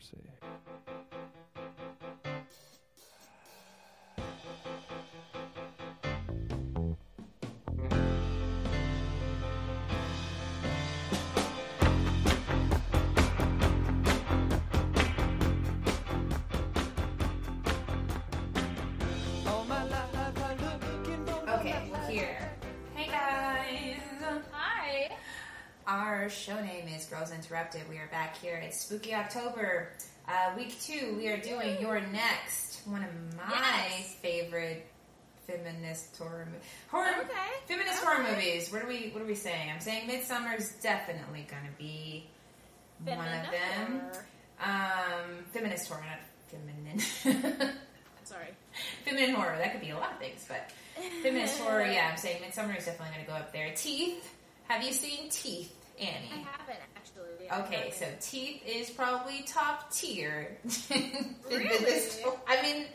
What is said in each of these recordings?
democracy. Our show name is Girls Interrupted. We are back here. It's Spooky October. Uh, week two, we are doing You're Next, one of my Yes. favorite feminist horror mo- horror Okay. feminist Okay. horror movies. What are we what are we saying? I'm saying Midsummer's definitely gonna be one of them. Um, feminist horror, not feminine. Sorry. feminine horror. That could be a lot of things, but feminist horror. Yeah, I'm saying Midsummer is definitely going to go up there. Teeth. Have you seen Teeth, I haven't actually. I Okay, so. Teeth is probably top tier. Really? I mean,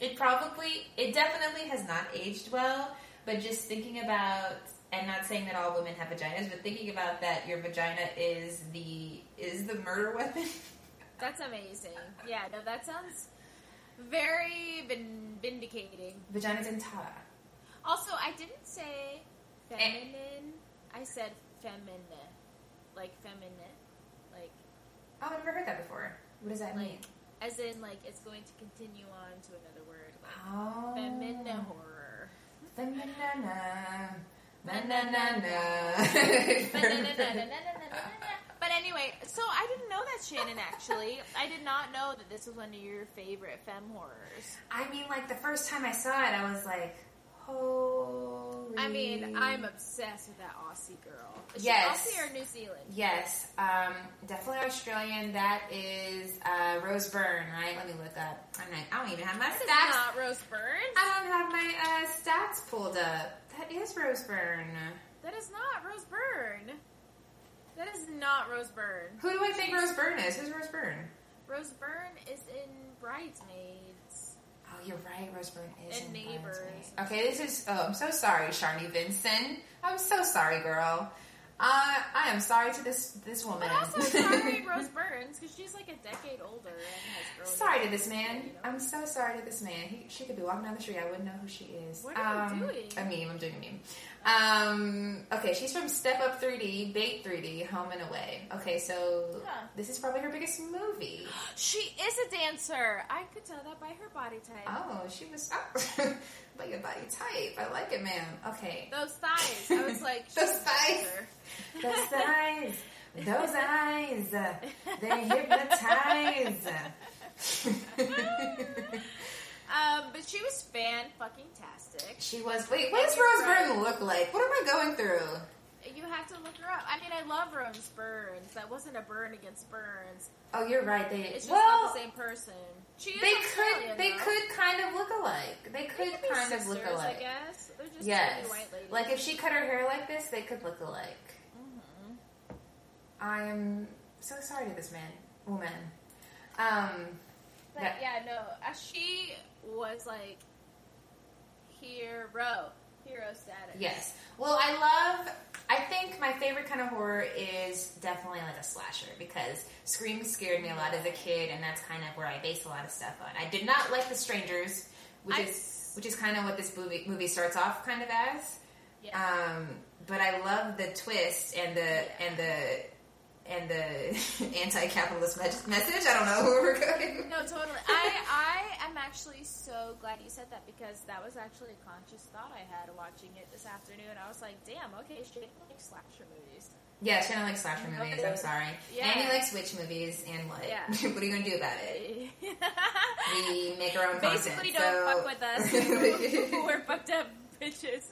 it probably, it definitely has not aged well. But just thinking about, and not saying that all women have vaginas, but thinking about that your vagina is the is the murder weapon. that's amazing. Yeah, no, that sounds very vin- vindicating. Vagina's in top. Also, I didn't say eh. feminine. I said feminine, like feminine, like. Oh, I've never heard that before. What does that like, mean? As in, like it's going to continue on to another word. Like, oh. feminine horror. Feminina. But anyway, so I didn't know that Shannon actually. I did not know that this was one of your favorite fem horrors. I mean, like the first time I saw it, I was like, holy. I mean, I'm obsessed with that Aussie girl. Is Yes. Aussie or New Zealand? Yes, um, definitely Australian. That is uh, Rose Byrne, right? Let me look up. I'm not, I don't even have my That is stats. not Rose Burns. I don't have my uh, stats pulled up. That is Rose Byrne. That is not Rose Byrne. That is not Rose Byrne. Who do I think Rose Byrne is? Who's Rose Byrne? Rose Byrne is in Bridesmaids. Oh, you're right. Rose Byrne is And in Neighbors. Bridesmaids. Okay, this is. Oh, I'm so sorry, Sharni Vinson. I'm so sorry, girl. Uh, I am sorry to this this woman. But also sorry, Rose Burns, because she's like a decade older and has sorry to this man. you know? I'm so sorry to this man. He, she could be walking down the street. I wouldn't know who she is. What are you um, doing? A meme. I'm doing a meme. Um, okay, she's from Step Up 3D, Bait 3D, Home and Away. Okay, so Huh. this is probably her biggest movie. She is a dancer. I could tell that by her body type. Oh, she was oh, by your body type. I like it, ma'am. Okay. Those thighs. I was like, Those thighs. Those eyes, those eyes, they hypnotize. Um, but she was fan fucking tastic. she was. Wait, what does Rose. Byrne look like? What am I going through? You have to look her up. I mean, I love Rose Burns. That wasn't a burn against Burns. Oh, you're right. They It's just well, not the same person. She they could they though. could kind of look alike. They They could be kind of look alike. I guess they're just Yes, white ladies. like if she cut her hair like this, they could look alike. Mhm. I am so sorry to this man, woman. Um, But that- yeah, no, uh, she was like hero, hero status. Yes. Well, I love. I think my favorite kind of horror is definitely like a slasher because Scream scared me a lot as a kid, and that's kind of where I base a lot of stuff on. I did not like The Strangers, which I- is which is kind of what this movie movie starts off kind of as. Yeah. Um, but I love the twist and the and the and the anti-capitalist me- message. I don't know where we're going. No, totally. I I am actually so glad you said that because that was actually a conscious thought I had watching it this afternoon. I was like, damn, okay, she didn't like slasher movies. Yeah, Shannon likes slasher movies. I'm sorry. Yeah. Annie likes witch movies, and what? Yeah. what are you gonna do about it? We make our own Basically, content. don't so- fuck with us. We're fucked up bitches.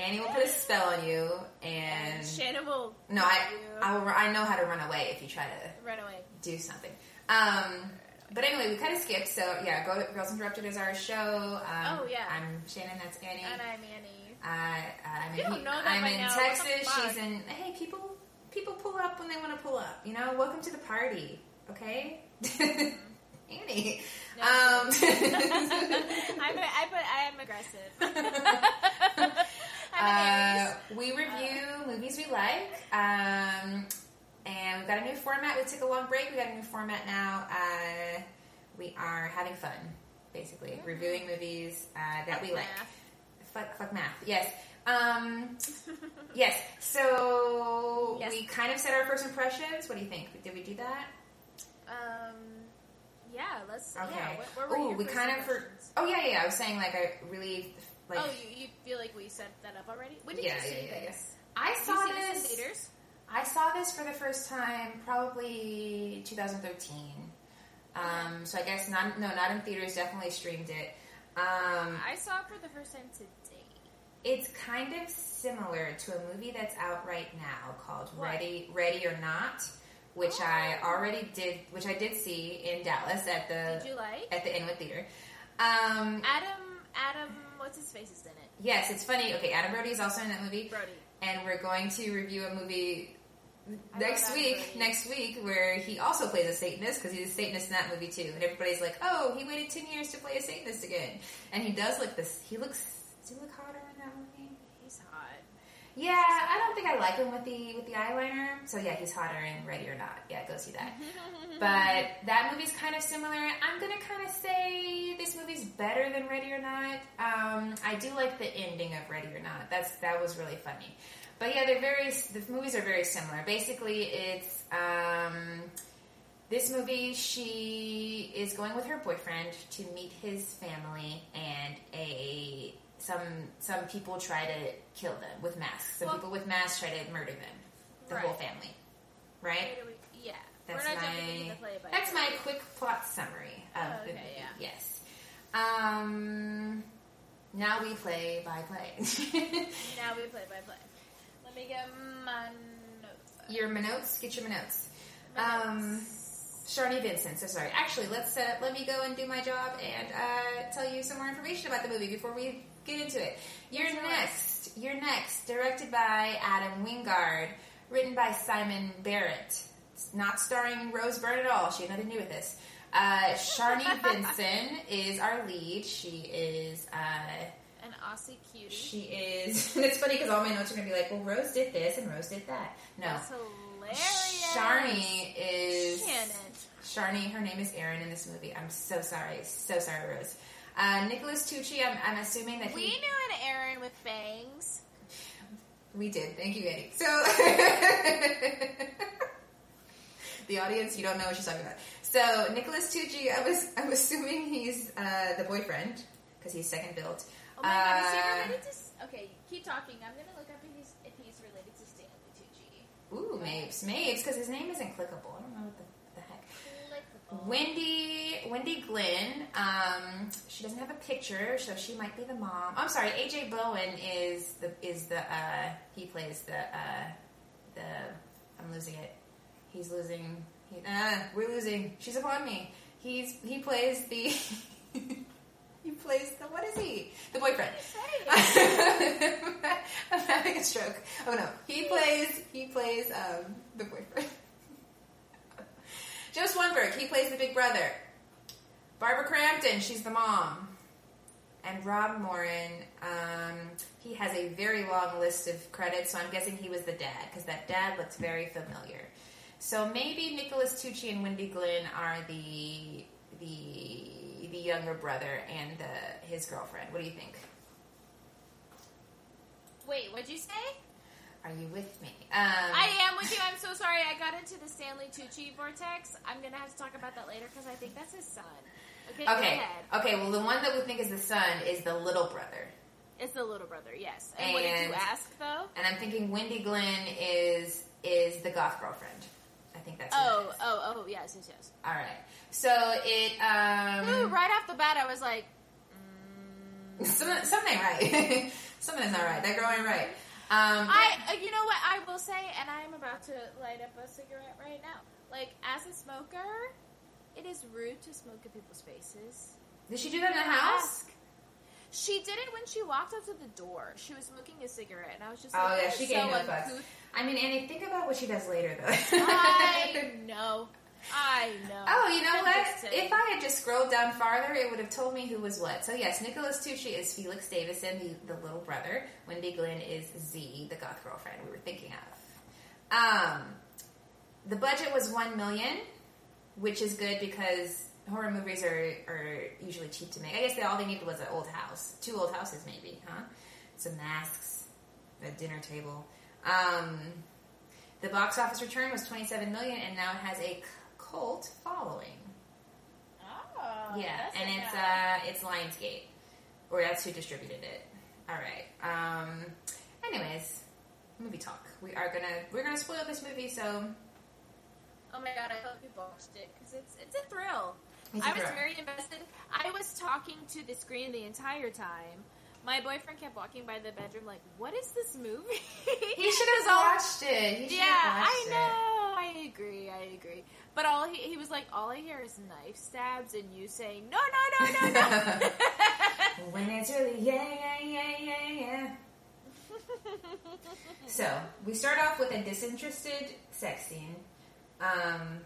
Annie will put a spell on you, and and Shannon will no, I I, will, I know how to run away if you try to run away. do something. Um, but anyway, we kind of skipped. So yeah, go Girls Interrupted is our show. Um, Oh, yeah. I'm Shannon. That's Annie. And I'm Annie. I, I'm You in, don't know that I'm in now. Texas. She's in. Hey, people, people pull up when they want to pull up. You know, welcome to the party. Okay, Annie. No, Um, I'm a, I, but I am aggressive. Uh, we review movies we like, um, and we've got a new format. We took a long break. We got a new format now. Uh, we are having fun, basically, Mhm. reviewing movies uh, that we like. Fuck, fuck math. Yes. Um, yes. So Yes. we kind of said our first impressions. What do you think? Did we do that? Um, yeah, let's. Okay. Yeah, what, what were Ooh, we kind of for. Oh yeah, yeah. yeah. I was saying like I really like. oh, you, you feel like we set that up already? When did Yeah, you see yeah, yeah, this? I Did saw this. this in theaters? I saw this for the first time probably 2013. Um, so I guess not. No, not in theaters. Definitely streamed it. Um, I saw it for the first time today. it's kind of similar to a movie that's out right now called What? Ready Ready or Not, which I Oh. already did, which I did see in Dallas at the Did you like? at the Inwood Theater. Um, Adam, Adam, what's his face is in it? yes, it's funny. Okay, Adam Brody is also in that movie. Brody. and we're going to review a movie I next week. movie. Next week, where he also plays a Satanist because he's a Satanist in that movie too. And everybody's like, "Oh, he waited ten years to play a Satanist again," and he does look this. He looks. Does he look hotter in that movie? He's hot. Yeah, I don't think I like him with the with the eyeliner. So yeah, he's hotter in Ready or Not. Yeah, go see that. But that movie's kind of similar. I'm gonna kind of say this movie's better than Ready or Not. Um, I do like the ending of Ready or Not. That's that was really funny. But yeah, they're very. The movies are very similar. Basically, it's um, this movie. She is going with her boyfriend to meet his family, and a some some people try to kill them with masks. Some Well- people with masks try to murder them. The Right. whole family, right? Yeah. That's my into play by that's my quick plot summary of Oh, the movie. yeah. Yes. Um. Now we play by play. Now we play by play. Let me get my notes. your notes. Get your notes. Um. Sharni Vinson. So sorry. Actually, let's uh, let me go and do my job and uh, tell you some more information about the movie before we get into it. You're next. You're next. Directed by Adam Wingard. Written by Simon Barrett. Not starring Rose Byrne at all. She had nothing to do with this. Uh, Sharni Vinson is our lead. She is. Uh, An Aussie cutie. she is. And it's funny because all my notes are gonna be like, "Well, Rose did this and Rose did that." No, That's hilarious. Sharni is. Shannon. Sharni, her name is Erin in this movie. I'm so sorry, so sorry, Rose. Uh, Nicholas Tucci, I'm, I'm assuming that We he. knew an Aaron with fangs. We did. Thank you, Eddie. So, the audience, you don't know what she's talking about. So, Nicholas Tucci, I was, I'm assuming he's uh, the boyfriend because he's second built. Oh my god, is he Uh, related to... Okay, keep talking. I'm gonna look up if he's, if he's related to Stanley Tucci. Ooh, Mapes, Mapes, because his name isn't clickable. I don't know what the, what the heck. Clickable. Wendy Wendy Glenn. Um, she doesn't have a picture, so she might be the mom. I'm sorry, AJ Bowen is the is the uh, he plays the uh, the I'm losing it. He's losing. He, uh, we're losing. She's upon me. He's he plays the he plays the what is he the boyfriend. I'm having a stroke. Oh no, he plays he plays um, the boyfriend. Joe Swanberg, he plays the big brother. Barbara Crampton, she's the mom. And Rob Moran, um, he has a very long list of credits, so I'm guessing he was the dad, because that dad looks very familiar. So maybe Nicholas Tucci and Wendy Glenn are the the the younger brother and the, his girlfriend. What do you think? Wait, what'd you say? Are you with me? Um, I am with you. I'm so sorry. I got into the Stanley Tucci vortex. I'm gonna have to talk about that later because I think that's his son. Okay, Okay. Okay. Well, the one that we think is the son is the little brother. It's the little brother, yes. And, what did you ask though? And I'm thinking Wendy Glenn is is the goth girlfriend. I think that's Oh, oh, oh, yes, yes, yes. All right. So it um Ooh, right off the bat, I was like, mm, something, something right. something's not right. That girl ain't right. Um, I, uh, you know what I will say, and I am about to light up a cigarette right now. Like, as a smoker, it is rude to smoke in people's faces. did she do that in the house? Ask. She did it when she walked up to the door. She was smoking a cigarette, and I was just Oh like, yeah, she gave no fucks. uncouth." I mean, Annie, think about what she does later, though. I know. I know. Oh, you know what? If I had just scrolled down farther, it would have told me who was what. So yes, Nicholas Tucci is Felix Davison, the, the little brother. Wendy Glenn is Z, the goth girlfriend we were thinking of. Um, the budget was one million, which is good because horror movies are, are usually cheap to make. I guess they, all they needed was an old house, two old houses maybe, huh? Some masks, a dinner table. Um, the box office return was 27 million, and now it has a cult following. Oh, yeah, and it's a- uh, it's Lionsgate, or that's who distributed it. All right. Um, anyways, movie talk. We are gonna we're gonna spoil this movie, so Oh my god, I hope you watched it because it's it's a thrill. It's a I was very invested. I was talking to the screen the entire time. My boyfriend kept walking by the bedroom like, "What is this movie?" he should have watched it. He Yeah, have I watched it. know. I agree. I agree. But all he, he was like, all I hear is knife stabs and you saying, no, no, no, no, no. When it's really yeah, yeah, yeah, yeah, yeah. So we start off with a disinterested sex scene. Um,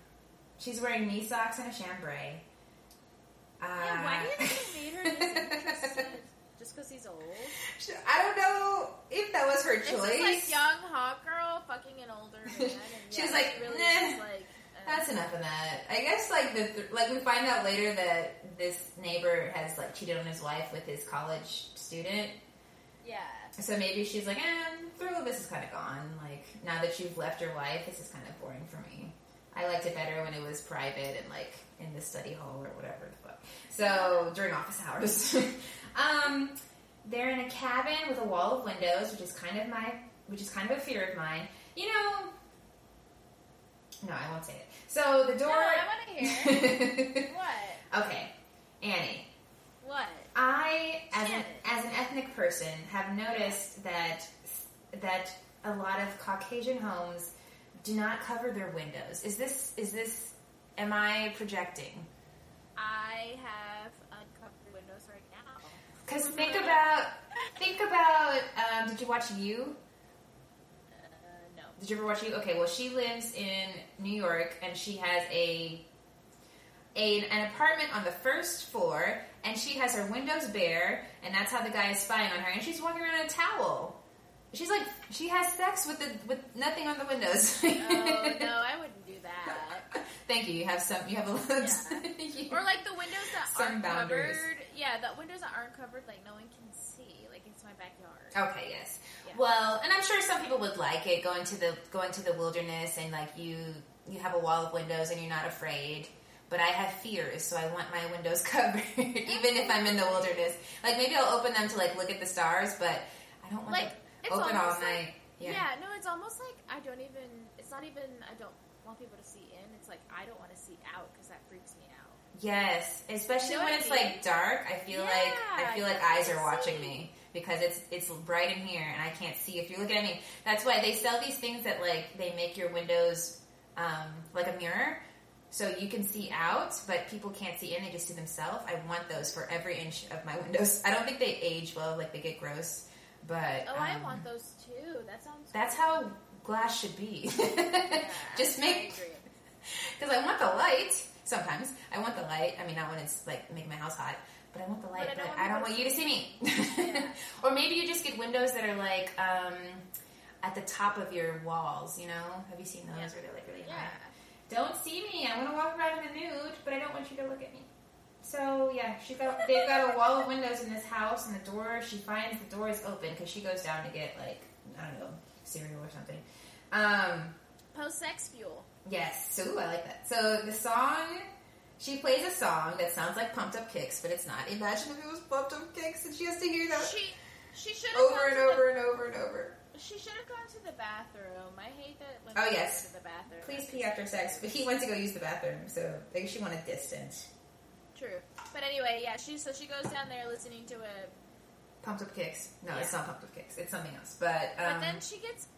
she's wearing knee socks and a chambray. Uh, yeah, why do you think he made her disinterested? Just because he's old? I don't know if that was her It's choice. just like young hot girl fucking an older man. She yeah, was like, really "Nah, like. uh, That's enough of that. I guess like the th- like we find out later that this neighbor has like cheated on his wife with his college student. Yeah. So maybe she's like, eh, thrill of this is kind of gone. Like now that you've left your wife, this is kind of boring for me. I liked it better when it was private and like in the study hall or whatever the fuck. So during office hours, um, they're in a cabin with a wall of windows, which is kind of my, which is kind of a fear of mine. You know, no, I won't say it. So the door. No, I want to hear. what? okay, Annie. What? I, as an, as an ethnic person, have noticed that that a lot of Caucasian homes do not cover their windows. Is this is this? Am I projecting? I have uncovered windows right now. Because think about think about. Um, did you watch You? Uh, no. Did you ever watch You? Okay, well, she lives in New York, and she has a, a an apartment on the first floor, and she has her windows bare, and that's how the guy is spying on her, and she's walking around in a towel. She's like, she has sex with the with nothing on the windows. Oh, no, I that. Thank you. You have some. You have a. you- Or like the windows that aren't boundaries. covered. Yeah, the windows that aren't covered, like no one can see. Like it's my backyard. Okay, yes. Yeah. Well, and I'm sure some people would like it going to the going to the wilderness and like you you have a wall of windows and you're not afraid. But I have fears, so I want my windows covered, even if I'm in the wilderness. Like maybe I'll open them to like look at the stars, but I don't want Like, to it's open all night. like- yeah. Yeah. no, it's almost like I don't even. It's not even. I don't want people to see in. It's like I don't want to see out because that freaks me out. Yes, especially You know when what I it's mean? like dark. I feel like I feel like eyes are watching me because it's it's bright in here and I can't see if you're looking at me. That's why they sell these things that like they make your windows um, like a mirror, so you can see out, but people can't see in. They just see themselves. I want those for every inch of my windows. I don't think they age well, like they get gross, but Oh, I um, want those too. That sounds. That's cool. how glass should be. Yeah, just I make. because I want the light. Sometimes I want the light. I mean, not when it's like make my house hot, but I want the light. But I don't I don't, want want you to see me. Yeah. or maybe you just get windows that are like um, at the top of your walls. You know, have you seen those? Yeah. Where they're like really Yeah. high. Don't see me. I want to walk around in the nude, but I don't want you to look at me. So yeah, she got they've got a wall of windows in this house, and the door she finds the door is open because she goes down to get like I don't know cereal or something. Um, Post sex fuel. Yes. So ooh, I like that. So the song, she plays a song that sounds like Pumped Up Kicks, but it's not. Imagine if it was Pumped Up Kicks and she has to hear that She she should over and over and over and over. She should have gone to the bathroom. I hate that. When Oh, yes. to the bathroom. Please pee after sex. But he went to go use the bathroom, so maybe she wanted distance. True. But anyway, yeah. She so she goes down there listening to a Pumped Up Kicks. No, it's not Pumped Up Kicks. It's something else. But, um, but then she gets.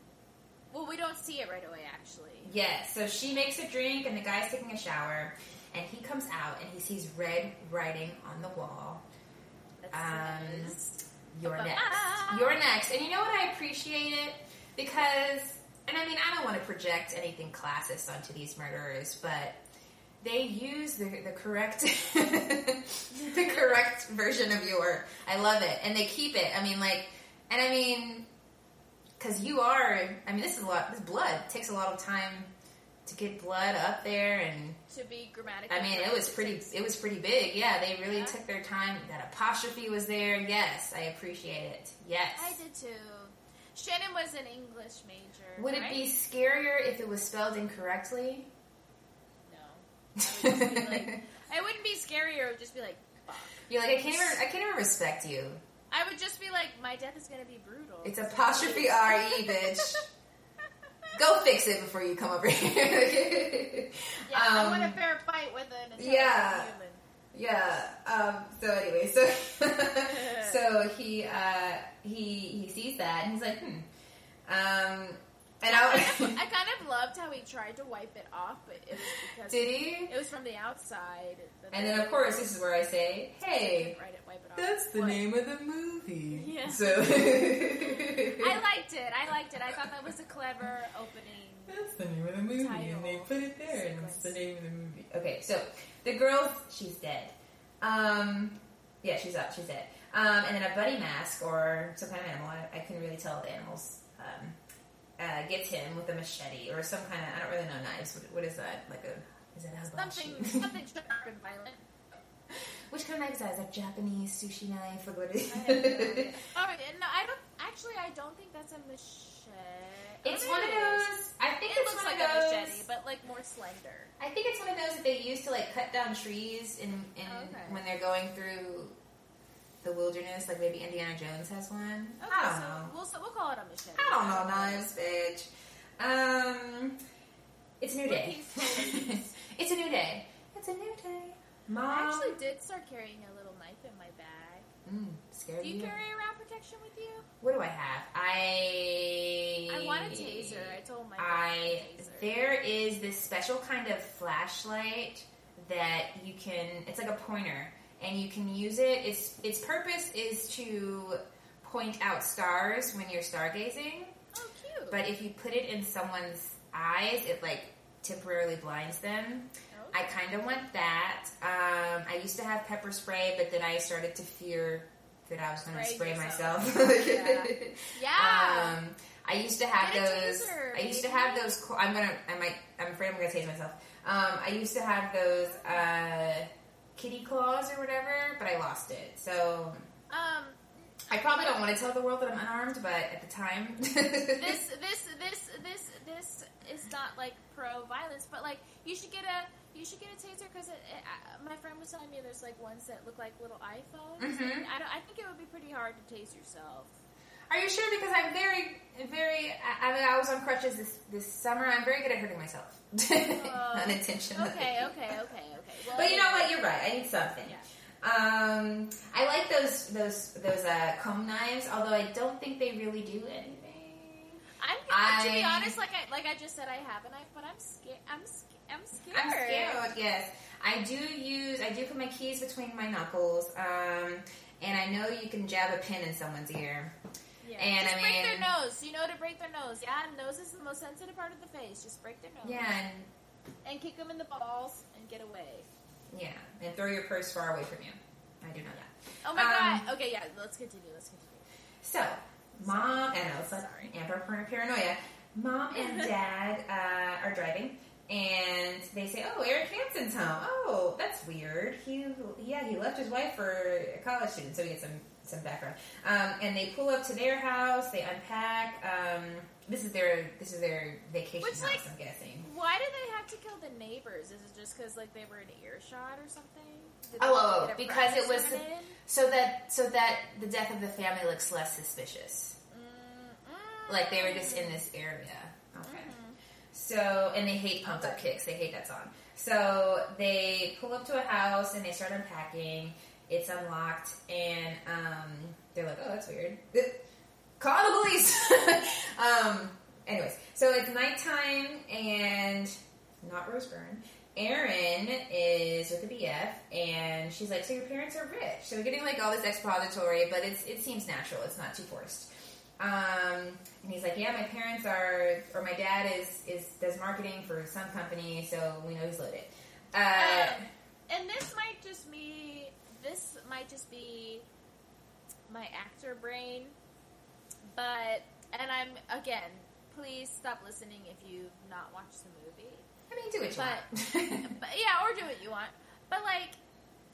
Well, we don't see it right away, actually. Yeah, so she makes a drink, and the guy's taking a shower, and he comes out, and he sees red writing on the wall. Um, You're next. You're next. And you know what? I appreciate it because, and I mean, I don't want to project anything classist onto these murderers, but they use the, the correct, the correct version of your. I love it, and they keep it. I mean, like, and I mean, because you are. I mean, this is a lot. This blood takes a lot of time to get blood up there and to be grammatically. I mean, it was pretty. It was pretty big. Yeah, they really Yeah. took their time. That apostrophe was there. Yes, I appreciate it. Yes. I did too. Shannon was an English major. Would it be scarier if it was spelled incorrectly? No. I would like, I wouldn't be scarier. It would just be like, fuck. You're like, I can't even. I can't even respect you. I would just be like, my death is gonna be brutal. It's apostrophe R E, bitch. Go fix it before you come over here. Yeah, I Um, want a fair fight with an intelligent yeah. human. Yeah. Um, so anyway, so so he uh, he he sees that and he's like, hmm. Um, and I, I, kind of, I kind of loved how he tried to wipe it off, but it was because did he? it was from the outside. that And then of course this is where I say, hey, it off. that's the What? name of the movie. Yeah. So I liked it. I liked it. I thought that was a clever opening. That's the name of the movie, and they put it there, and it's the name of the movie. Okay, so the girl, she's dead. Um, yeah, she's up. She's dead. Um, and then a buddy mask or some kind of animal. I, I couldn't really tell the animals. Um, uh, gets him with a machete or some kind of. I don't really know knives. What, what is that? Like a. Is it a Something, something sharp and violent. Which kind of knife is that? Is that Japanese sushi knife? Like what is I have no. Oh, no, I don't. Actually, I don't think that's a machete. It's Or one of maybe it is. those. I think It it's looks like of a machete, but like more slender. I think it's one of those that they use to like cut down trees in, in Okay. when they're going through the wilderness. Like maybe Indiana Jones has one. Okay, I don't so know. We'll so we'll call it a machete. I don't know knives, bitch. Um, it's a new day. It's a new day. It's a new day. Mom, I actually did start carrying a little knife in my bag. mm, scared Do you you. carry around protection with you? What do I have? I I want a taser. I told my I there is this special kind of flashlight that you can. It's like a pointer, and you can use it. Its its purpose is to point out stars when you're stargazing. Oh, cute. But if you put it in someone's eyes, it like temporarily blinds them. I kind of want that. Um, I used to have pepper spray, but then I started to fear that I was going to Spray spray myself. Yeah. yeah. Um, I used to have those. taser, I used to have those. I'm gonna. I might. I'm afraid I'm gonna tase myself. Um, I used to have those uh, kitty claws or whatever, but I lost it. So um, I probably don't want to tell the world that I'm unarmed, but at the time, this this this this this is not like pro violence, but like you should get a you should get a taser because uh, my friend was telling me there's like ones that look like little iPhones. Mhm. And I don't. I think it would be pretty hard to tase yourself. Are you sure? Because I'm very, very. I, I mean, I was on crutches this this summer. I'm very good at hurting myself, Uh, unintentionally. Okay, okay, okay, okay. Well, But you know what? You're right. I need something. Yeah. Um, I like those those those uh, comb knives, although I don't think they really do anything. I'm to be honest, like I like I just said, I have a knife, but I'm scared. I'm scared. I'm scared. I'm scared. Yes, I do use. I do put my keys between my knuckles. Um, and I know you can jab a pin in someone's ear. Yeah. And just I break their nose. You know to break their nose. Yeah, nose is the most sensitive part of the face. Just break their nose. Yeah, and And kick them in the balls and get away. yeah, and throw your purse far away from you. I do know that. Oh my Um, god. Okay, yeah. Let's continue. Let's continue. So, mom, I know it's like Sorry. amber paranoia. Mom and dad uh, are driving, and they say, "Oh, Eric Hansen's home. Oh, that's weird. He, yeah, he left his wife for a college student." So he get some some background. Um, and they pull up to their house. They unpack. Um, this is their this is their vacation Which, house. like- I'm guessing. Why did they have to kill the neighbors? Is it just because like they were in earshot or something? Did Oh, oh, because it was-? So that so that the death of the family looks less suspicious. Mm, mm. Like they were just in this area. Okay. Mhm. So, and they hate pumped up kicks. They hate that song. So they pull up to a house and they start unpacking. It's unlocked, and um, they're like, "Oh, that's weird." Call the police. um, anyways, so it's nighttime, and not Rose Byrne. Erin is with the BF, and she's like, "So your parents are rich?" So we're getting like all this expository, but it's it seems natural. It's not too forced. Um, and he's like, "Yeah, my parents are, or my dad is is does marketing for some company, so we know he's loaded." Uh, Um, and this might just be this might just be my actor brain, but and I'm again, please stop listening if you've not watched the movie. I mean, do what you But- want. but yeah, or do what you want. But like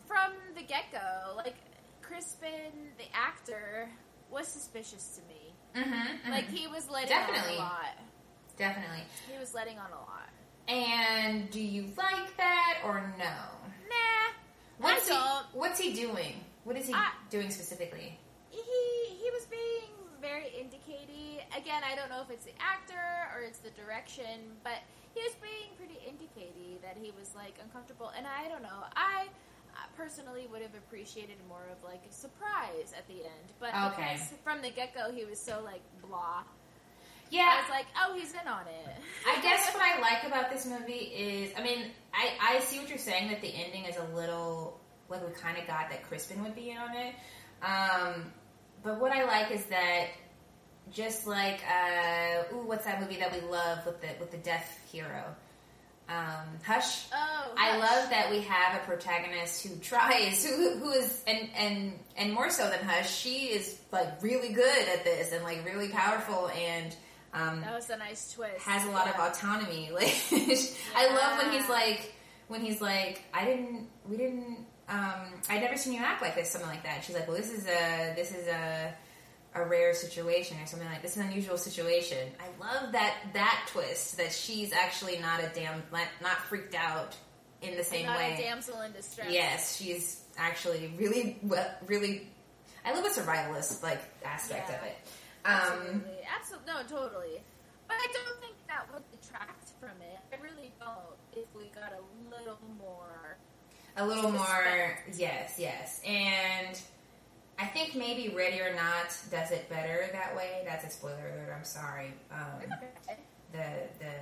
from the get go, like Crispin, the actor, was suspicious to me. mm-hmm, Like he was letting Definitely. on a lot. definitely. He was letting on a lot. And do you like that or no? Nah, What's he. What's he doing? What is he I- doing specifically? he he was being very indicatey. Again, I don't know if it's the actor or it's the direction, but he was being pretty indicatey that he was like uncomfortable. And I don't know. I personally would have appreciated more of like a surprise at the end, but Okay. from the get go he was so like blah. Yeah, I was like, oh, he's in on it. I guess what I like about this movie is, I mean, I, I see what you're saying that the ending is a little like we kind of got that Crispin would be in on it. Um, but what I like is that just like uh, ooh, what's that movie that we love with the with the deaf hero? Um, Hush. Oh, I hush. love that we have a protagonist who tries, who who is, and and and more so than Hush, she is like really good at this and like really powerful and um, That was a nice twist. has a lot of autonomy. Like I love when he's like when he's like I didn't we didn't um I'd never seen you act like this something like that. She's like, well, this is a this is a a rare situation or something like this is an unusual situation. I love that that twist that she's actually not a damn not, freaked out in the same not way. a damsel in distress. Yes, she's actually really well, really. I love a survivalist like aspect of Yeah. It. Um, Absolutely. Absolutely. No, totally. But I don't think that would detract from it. I really don't if we got a little more. a little more, yes, yes, and I think maybe Ready or Not does it better that way. That's a spoiler alert. I'm sorry. Um, the the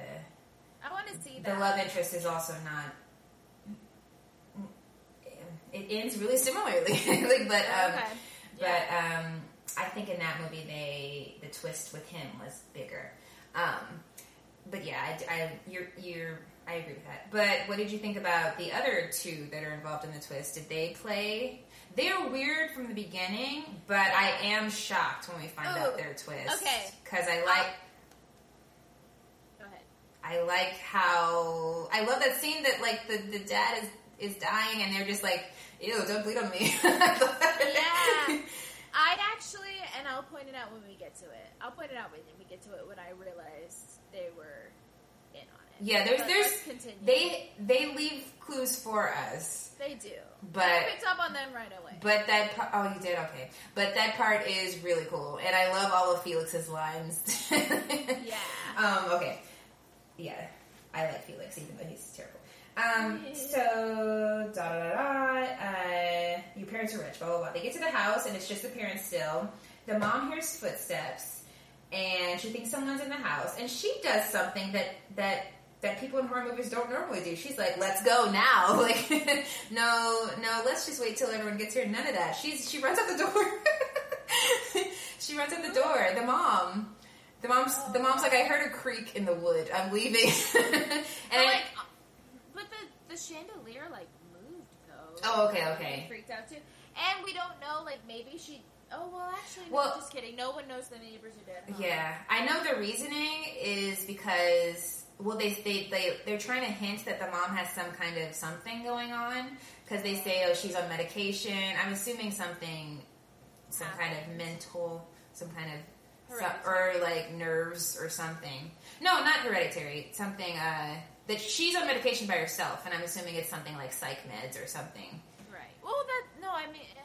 I want to see the love interest is also not. It ends really similarly, like, but um, okay. But um, I think in that movie, they the twist with him was bigger. Um, but yeah, I, I you're you're I agree with that. But what did you think about the other two that are involved in the twist? Did they play? They're weird from the beginning, but I am shocked when we find out their twist. okay. because I like Go ahead. I like how I love that scene that like the, the dad is is dying and they're just like, ew, don't bleed on me. Yeah. I'd actually, and I'll point it out when we get to it. I'll point it out when we get to it when I realized they were in on it. Yeah, there's But there's continue. they they leave clues for us, they do. but I picked up on them right away. but that part, oh you did okay, but that part is really cool, and I love all of Felix's lines. yeah. Um. Okay. Yeah, I like Felix even though he's terrible. Um. So da da da da. Uh, your parents are rich. Blah blah blah. They get to the house and it's just the parents still. The mom hears footsteps and she thinks someone's in the house and she does something that that that people in horror movies don't normally do. She's like, "Let's go now!" Like, no, no, let's just wait till everyone gets here. None of that. She's she runs out the door. she runs out the door. The mom, the mom's the mom's like, "I heard a creak in the wood. I'm leaving." and like, the chandelier like moved though. Oh, okay, okay. Freaked out too, and we don't know. Like maybe she. Oh well, actually, no. Well- just kidding. No one knows the neighbors are dead. Yeah, I know the reasoning is because well, they they they they're trying to hint that the mom has some kind of something going on because they say oh she's on medication. I'm assuming something, some kind of mental, some kind of some, or like nerves or something. No, not hereditary. Something uh, that she's on medication by herself, and I'm assuming it's something like psych meds or something. Right. Well, that no. I mean, uh,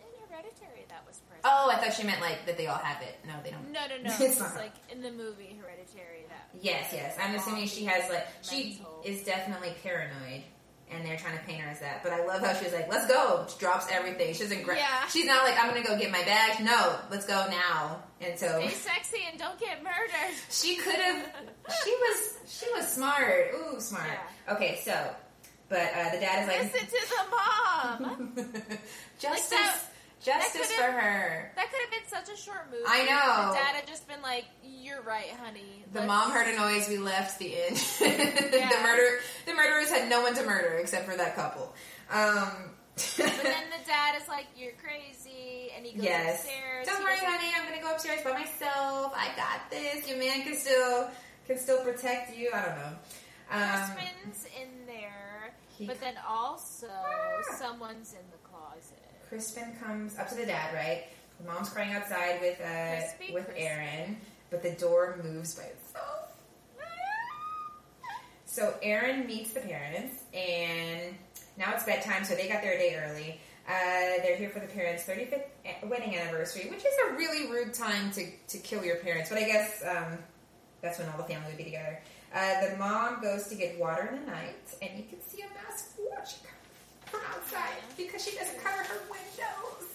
in Hereditary, that was present. Oh, I thought she meant like that they all have it. No, they don't. No, no, no. It's like in the movie Hereditary. That Yes, yes. I'm assuming she has like she Mental. is definitely paranoid, and they're trying to paint her as that. But I love how she's like, "Let's go!" She drops everything. She doesn't. Gra- Yeah. She's not like, "I'm gonna go get my bag." No, let's go now. And so stay sexy and don't get murdered. she could have. She was. She was smart. Ooh, smart. Okay, so, but uh, the dad is like, Listen to the mom. justice, that- justice for her. that could have been such a short movie. I know. The dad had just been like, "You're right, honey." The Let's- mom heard a noise. We left the inn. Yeah. the murder. The murderers had no one to murder except for that couple. Um, But then the dad is like, "You're crazy," and he goes yes. upstairs. Don't He worry, honey. I'm gonna go upstairs by myself. I got this. Your man can still can still protect you. I don't know. Um, Crispin's in there, he- but then also Ah. someone's in the. Crispin comes up to the dad, right? The mom's crying outside with uh, Crispy with Crispin. Erin, but the door moves by itself. So Erin meets the parents, and now it's bedtime, so they got there a day early. Uh, they're here for the parents' 35th wedding anniversary, which is a really rude time to, to kill your parents, but I guess um, that's when all the family would be together. Uh, the mom goes to get water in the night, and you can see a mouse watching from outside because she doesn't cover her windows.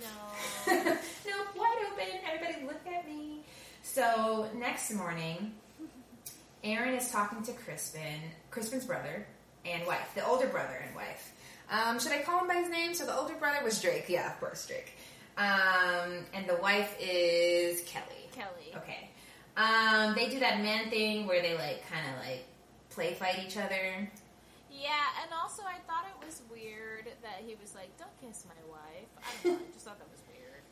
No. nope, wide open. Everybody look at me. So next morning, Erin is talking to Crispin, Crispin's brother and wife, the older brother and wife. Um, should I call him by his name? So the older brother was Drake. Yeah, of course, Drake. Um, and the wife is Kelly. Kelly. Okay. Um, they do that man thing where they like kind of like play fight each other. Yeah, and also I thought it was weird that he was like, "Don't kiss my wife." I don't know. I just thought that was weird.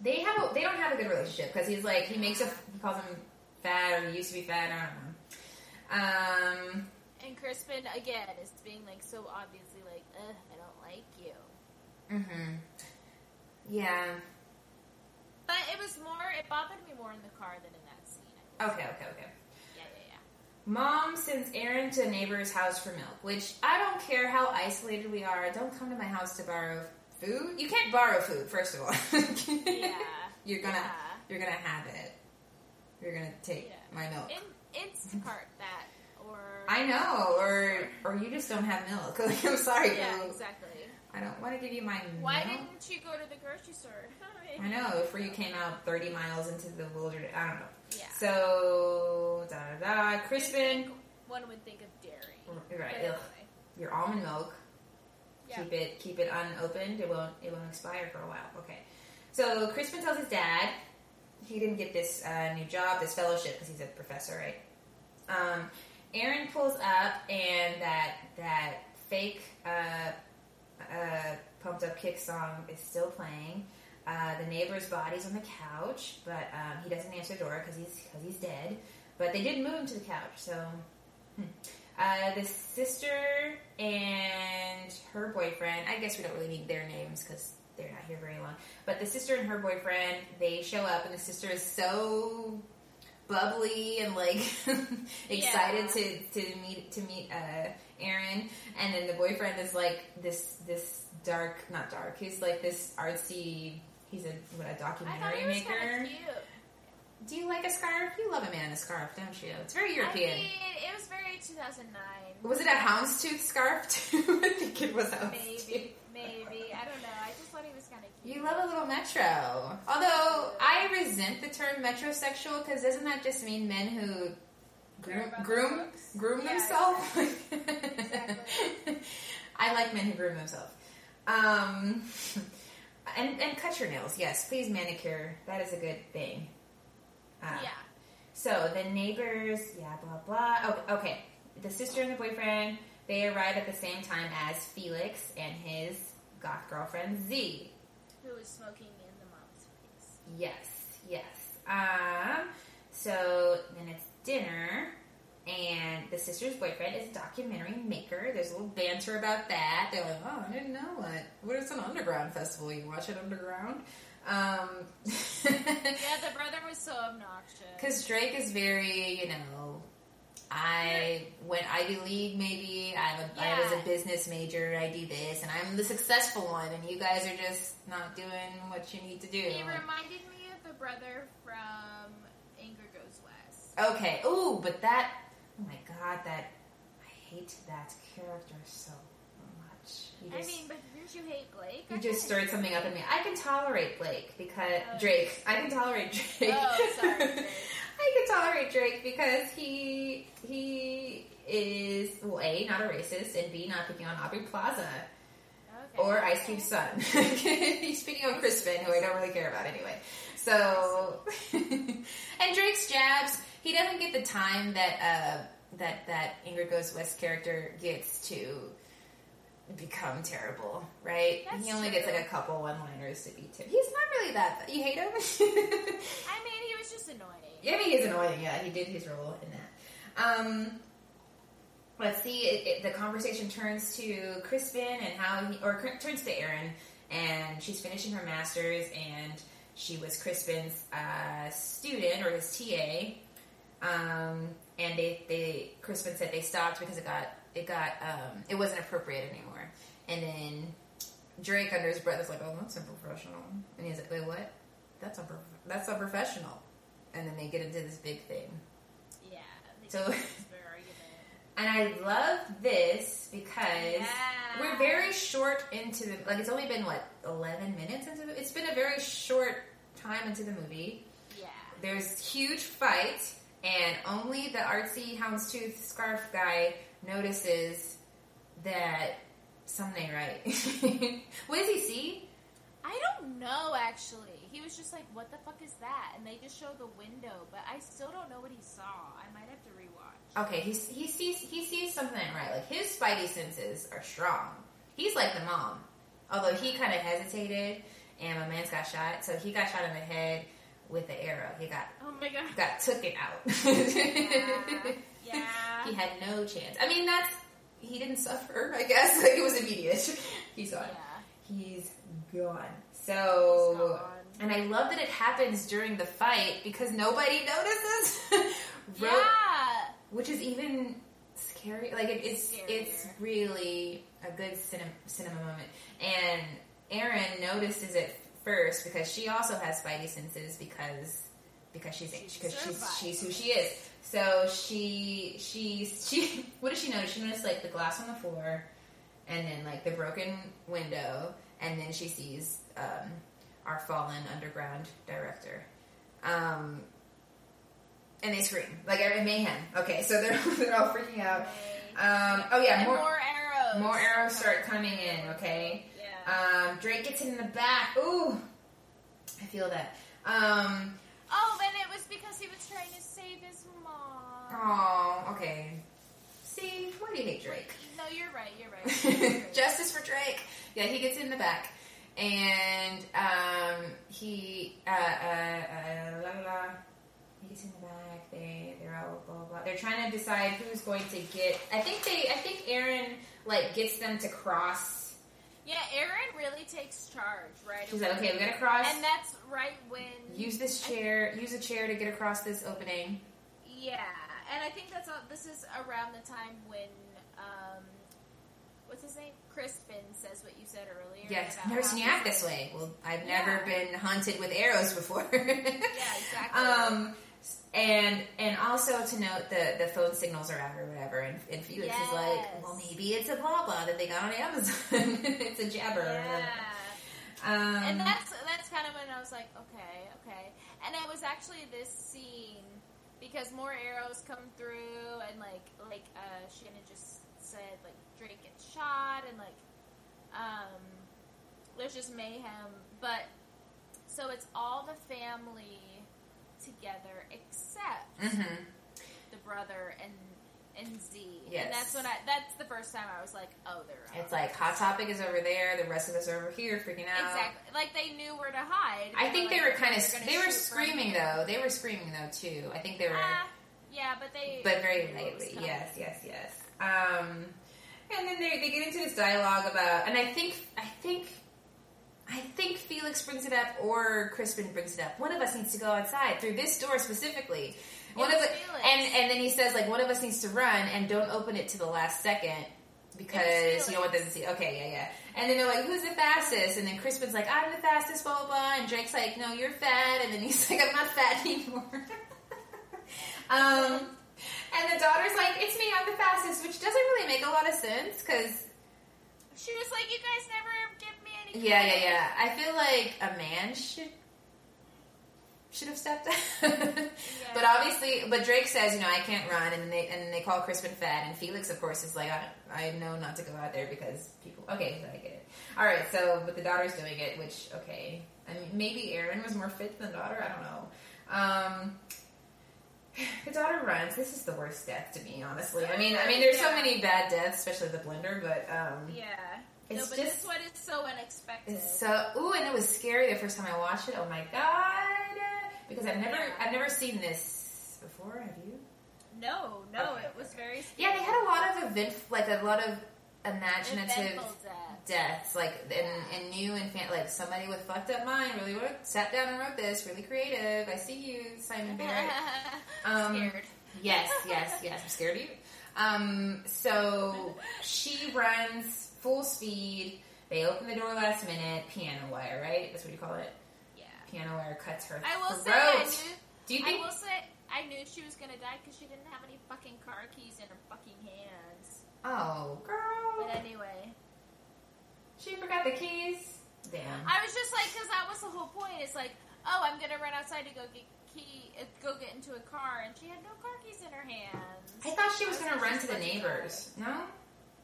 They have a, they don't have a good relationship because he's like he makes a he calls him fat or he used to be fat. I don't know. Um, And Crispin again is being like so obviously like, "Ugh, I don't like you." Mm-hmm. Yeah. But it was more. It bothered me more in the car than in that scene. Okay. Okay. Okay. Mom sends Erin to a neighbor's house for milk, which I don't care how isolated we are. Don't come to my house to borrow food. You can't borrow food, first of all. Yeah. You're gonna Yeah. you're gonna have it. You're gonna take Yeah. my milk. In Instacart that or I know, or or you just don't have milk. Like, I'm sorry, yeah, boo. exactly. I don't want to give you my Why milk. didn't you go to the grocery store? I know, before you came out 30 miles into the wilderness. I don't know. Yeah. So, da da da. Crispin, One would think of dairy. Right, ugh. anyway. your almond milk. Yeah. Keep it keep it unopened. It won't it won't expire for a while. Okay. So Crispin tells his dad he didn't get this uh, new job, this fellowship, because he's a professor, right? Um, Erin pulls up, and that that fake uh, uh, pumped up kick song is still playing. Uh, the neighbor's body's on the couch, but um, he doesn't answer the door because he's because he's dead. But they did move him to the couch, so. hmm. Uh, the sister and her boyfriend. I guess we don't really need their names because they're not here very long. But the sister and her boyfriend, they show up, and the sister is so bubbly and like excited Yeah. to, to meet to meet uh, Erin, and then the boyfriend is like this this dark, not dark. He's like this artsy. He's a what a documentary maker. cute. Do you like a scarf? You love a man in a scarf, don't you? It's very European. I mean, it was very 2009. Was it a houndstooth scarf too? I think it was houndstooth. Maybe, maybe. I don't know. I just thought he was kind of cute. You love a little metro. Although I resent the term metrosexual because doesn't that just mean men who groom groom, groom Yeah, themselves? Exactly. I like men who groom themselves. Um, and and cut your nails. Yes, please manicure. That is a good thing. Uh, yeah. So the neighbors, yeah, blah blah. Oh, okay. The sister and the boyfriend they arrive at the same time as Felix and his goth girlfriend Z. who is smoking in the mom's face. Yes, yes. Um, so then it's dinner, and the sister's boyfriend is a documentary maker. There's a little banter about that. They're like, "Oh, I didn't know what. What is an underground festival? You watch it underground?" Um, Yeah, the brother was so obnoxious. Because Drake is very, you know, I went Ivy League. Maybe I'm a, I was a business major. I do this, and I'm the successful one, and you guys are just not doing what you need to do. He reminded me of the brother from Ingrid Goes West. Okay. Ooh, but that. God, that. I hate that character so much. You I mean, but didn't you hate Blake? you I just stirred something up in me. I can tolerate Blake because Oh. Drake. I can tolerate Drake. Oh, sorry, Drake. I can tolerate Drake because he he is well, a not a racist and b not picking on Aubrey Plaza Okay. or Ice Cube's son. He's Speaking of Crispin, who I don't really care about anyway. So, and Drake's jabs, he doesn't get the time that uh, that that Ingrid Goes West character gets to become terrible, right? That's he only true. gets like a couple one-liners to be him. He's not really that. You hate him? I mean, he was just annoying. Yeah, I mean, he's annoying. Yeah, he did his role in that. Um, let's see. It, it, the conversation turns to Crispin and how he, or cr- turns to Erin, and she's finishing her master's, and she was Crispin's uh, student or his TA. Um, and they, they Crispin said they stopped because it got it got um, it wasn't appropriate anymore. And then Drake under his breath is like, "Oh, that's unprofessional," and he's like, "Wait, what? That's unprof- that's unprofessional." And then they get into this big thing. Yeah. So- keep this big argument. And I love this because Yeah. we're very short into the like. It's only been what eleven minutes into the. It's been a very short time into the movie. Yeah. There's huge fight, and only the artsy houndstooth scarf guy notices that something ain't right. what does he see? I don't know actually. He was just like, "What the fuck is that?" And they just show the window, but I still don't know what he saw. I might have to rewatch. Okay, he he sees he sees something right. Like his spidey senses are strong. He's like the mom, although he kind of hesitated, and my man's got shot. So he got shot in the head with the arrow. He got Oh my god. got took it out. Yeah. Yeah. he had no chance. I mean, that's he didn't suffer. I guess like it was immediate. He's gone. Yeah. He's gone. So, He's gone. and I love that it happens during the fight because nobody notices. Ro- Yeah. which is even scary. Like it, it's Scarier. it's really a good cinema, cinema moment. And Erin notices it first because she also has spidey senses because because she's She's because she's survived. she's who she is. So she she she what does she notice? She noticed like the glass on the floor, and then like the broken window, and then she sees um, our fallen underground director. Um, and they scream like in mayhem. Okay, so they're they're all freaking out. Um, oh yeah, more more, arrows. more arrows start coming in. Okay. Um, Drake gets in the back. Ooh, I feel that. Um, oh, and it was because he was trying to save his mom. oh, okay. See, why do you hate Drake? No, you're right. You're right. You're right. Justice for Drake. Yeah, he gets in the back, and um, he uh, uh, uh, la, la, la. he gets in the back. They they're all blah, blah blah. They're trying to decide who's going to get. I think they. I think Erin like gets them to cross. yeah, Erin really takes charge, right? She's away. like, okay, we gotta cross. And that's right when use this chair. Use a chair to get across this opening. Yeah, and I think that's all. This is around the time when um, what's his name? Crispin says what you said earlier. Yes, about never seen you act this way. Well, I've never Yeah. been hunted with arrows before. Yeah, exactly. Um, and and also to note the the phone signals are out or whatever, and, and Felix is like, well, maybe it's a blah blah that they got on Amazon. it's a jabber. yeah. Um, and that's that's kind of when I was like, okay, okay. And it was actually this scene because more arrows come through, and like like uh, Shannon just said, like Drake gets shot, and like um, there's just mayhem. But so it's all the family together except mhm. the brother and and Z. Yes. And that's when I that's the first time I was like, oh, they're out. It's like Hot Topic is over there, the rest of us are over here freaking out. Exactly. Like they knew where to hide. I think they were kind of they were screaming though. They were screaming though too. I think they were. Ah, yeah, but they. but very lightly. Yes, yes, yes. Um, and then they, they get into this dialogue about, and I think I think I think Felix brings it up or Crispin brings it up. One of us needs to go outside through this door specifically. One of the, Felix. and and then he says like one of us needs to run and don't open it to the last second because you don't want them to see. Okay, yeah, yeah. And then they're like, "Who's the fastest?" And then Crispin's like, "I'm the fastest." Blah blah blah. And Drake's like, "No, you're fat." And then he's like, "I'm not fat anymore." um, and the daughter's like, "It's me. I'm the fastest," which doesn't really make a lot of sense because She was like, "You guys never give me any." Yeah, yeah, yeah. I feel like a man should should have stepped up. But obviously, but Drake says, you know, I can't run, and they and they call Crispin fat, and Felix, of course, is like, I, I know not to go out there because people. Okay, I get it. All right, so but the daughter's doing it, which okay, I mean, maybe Erin was more fit than the daughter. I don't know. Um, the daughter runs. This is the worst death to me, honestly. I mean, I mean, there's so many bad deaths, especially the blender, but um, Yeah. It's no, but just- this one is so unexpected. It's so ooh, and it was scary the first time I watched it. Oh my god! Because I've never Yeah. I've never seen this before. Have you? No, no, Okay, it was very. Scary. Yeah, they had a lot of event, like a lot of imaginative Eventful death. deaths, like and, and new and fan, like somebody with fucked up mind really wrote, sat down and wrote this, really creative. I see you, Simon Barrett. Um, Scared. Yes, yes, yes. I'm scared of you. Um, so she runs full speed. They open the door last minute. Piano wire, right? That's what you call it. Yeah. Piano wire cuts her I will throat. say, I knew. Do you think? I will say, I knew she was gonna die because she didn't have any fucking car keys in her fucking hands. Oh, girl, But anyway, she forgot the keys. Damn. I was just like, because that was the whole point. It's like, oh, I'm gonna run outside to go get key, uh, go get into a car, and she had no car keys in her hands. I thought she was I gonna run to the neighbors. No.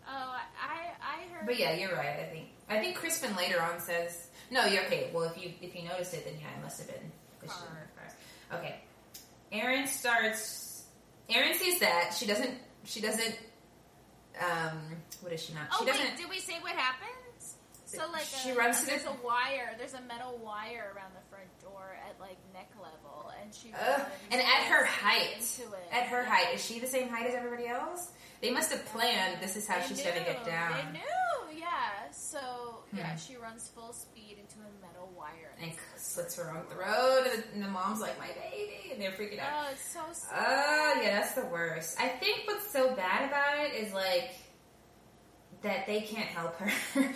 Oh, I, I heard. But yeah, you're right. I think I think Crispin later on says no. You're okay. Well, if you if you noticed it, then yeah, it must have been. 'cause she didn't have cars. Okay. Erin starts. Erin sees that she doesn't. She doesn't. Um, what is she not? Oh she wait, doesn't. did we say what happens? So like, She a, runs to there's the- a wire. There's a metal wire around the front door at like neck level, and she Ugh. and at her height, into it. at her height, is she the same height as everybody else? They must have planned. This is how They she's gonna get down. They knew, yeah. So yeah, Hmm. she runs full speed into a metal wire. And slits her own throat, and the, and the mom's like, "My baby," and they're freaking out. Oh, it's so sad. Oh, yeah, that's the worst. I think what's so bad about it is like that they can't help her.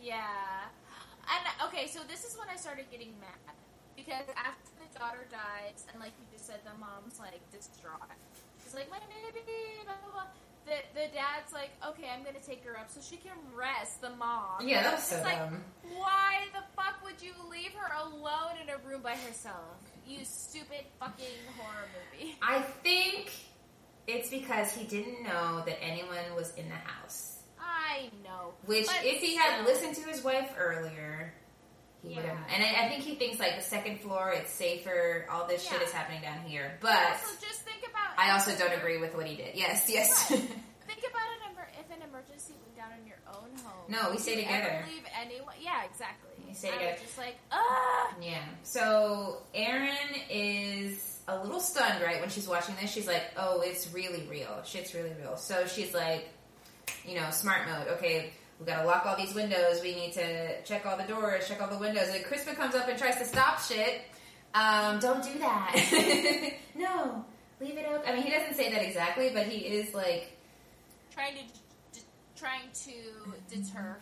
Yeah. And okay, so this is when I started getting mad because after daughter dies, and like you just said, the mom's like distraught. She's like, "My baby," blah blah blah. The the dad's like, "Okay, I'm gonna take her up so she can rest." The mom. yeah, that was so like, dumb. why the fuck would you leave her alone in a room by herself? You stupid fucking horror movie. I think it's because he didn't know that anyone was in the house. I know. Which, if he had still. listened to his wife earlier, he would have. Yeah. And I, I think he thinks like the second floor, it's safer. All this shit is happening down here. But also, just think about. I also don't agree with what he did. Yes, yes. Think about an emer- if an emergency went down in your own home. No, we stay together. Leave anyone? Yeah, exactly. We stay together. just like, ah. Yeah. So Erin is a little stunned, right, when she's watching this. She's like, "Oh, it's really real. Shit's really real." So she's like, you know, smart mode. Okay, we gotta lock all these windows. We need to check all the doors, check all the windows. And Crispin comes up and tries to stop shit. Um, don't do that. no, leave it open. I mean, he doesn't say that exactly, but he is like, Trying to, d- trying to deter her.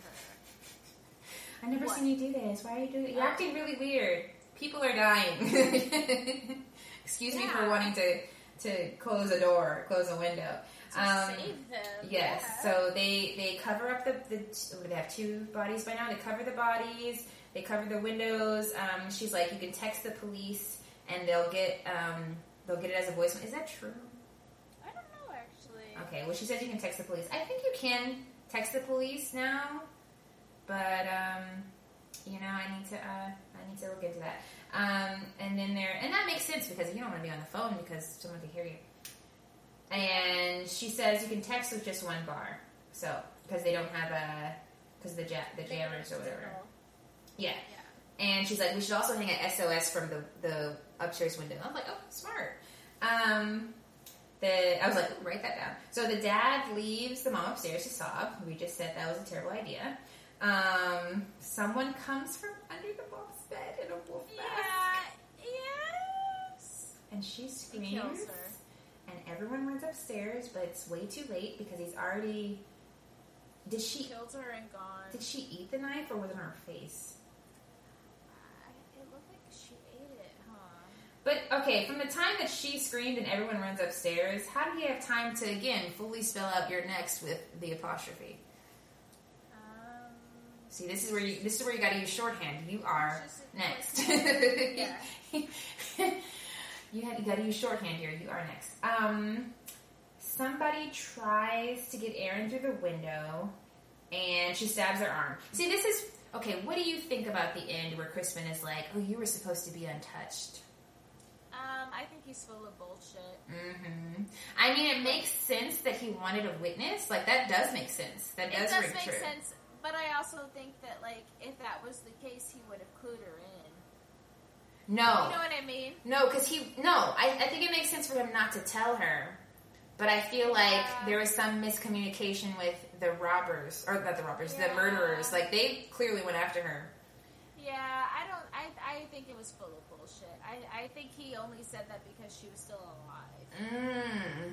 "I've never What? seen you do this. Why are you doing? You're acting really weird. People are dying." Excuse me for wanting to to close a door, close a window. To Um, save them. Yes. yeah. So they they cover up the the they have two bodies by now. They cover the bodies. They cover the windows. Um, she's like, you can text the police and they'll get um, they'll get it as a voicemail. Is that true? I don't know actually. Okay. Well, she says you can text the police. I think you can text the police now, but um, you know, I need to uh, I need to look into that. Um, and then there, and that makes sense because you don't want to be on the phone because someone could hear you. And she says you can text with just one bar, so because they don't have a because the ja- the jammers or whatever. Yeah. Yeah. And she's like, we should also hang an SOS from the, the upstairs window. I'm like, oh, smart. Um, the I was like, write that down. So the dad leaves the mom upstairs to sob. We just said that was a terrible idea. Um, someone comes from under the mom's bed in a wolf mask, Yeah. Yes. and she screams. Kills her. And everyone runs upstairs, but it's way too late because he's already. Did she Killed her and gone. did she eat the knife or was it on her face? I- It looked like she ate it, huh? But okay, from the time that she screamed and everyone runs upstairs, how do you have time to again fully spell out you're next with the apostrophe? Um. See, this is where you this is where you got to use shorthand. You are next. Yeah. you had you got to use shorthand here. You are next. Um, somebody tries to get Erin through the window, and she stabs her arm. See, this is okay. What do you think about the end where Crispin is like, "Oh, you were supposed to be untouched." Um, I think he's full of bullshit. Mm-hmm. I mean, it makes sense that he wanted a witness. Like that does make sense. That It does, does ring make true. sense, but I also think that like if that was the case, he would have clued her in. No, You know what I mean? no, because he no. I, I think it makes sense for him not to tell her But I feel like Yeah. there was some miscommunication with the robbers, or not the robbers, the murderers. Like they clearly went after her. Yeah, I don't. I I think it was full of bullshit. I I think he only said that because she was still alive. Mm.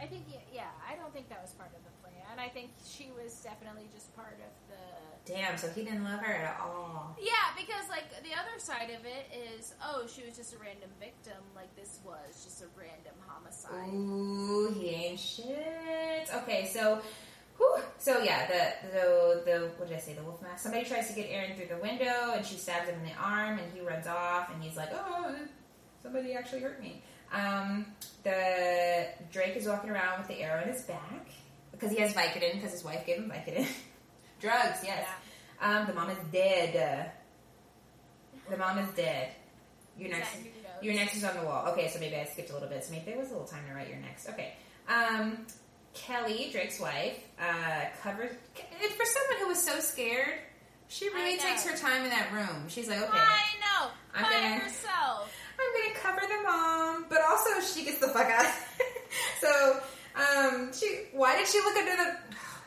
I think y- yeah. I don't think that was part of the plan. I think she was definitely just part of. Damn. So he didn't love her at all. Yeah, because like the other side of it is, oh, she was just a random victim. Like this was just a random homicide. Ooh, he ain't shit. Okay, so, whew, so yeah, the the the what did I say? The wolf mask. Somebody tries to get Erin through the window, and she stabs him in the arm, and he runs off, and he's like, "Oh, somebody actually hurt me." Um, the Drake is walking around with the arrow in his back because he has Vicodin because his wife gave him Vicodin. Drugs, yes. Um, the mom is dead. The mom is dead. You're next, you're next is on the wall. Okay, so maybe I skipped a little bit. So maybe there was a little time to write you're next. Okay. Um, Kelly, Drake's wife, uh, covers. For someone who was so scared, she really takes her time in that room. She's like, okay, I know. I'm by gonna- herself. I'm gonna cover the mom, but also she gets the fuck out. so, um, she. Why did she look under the?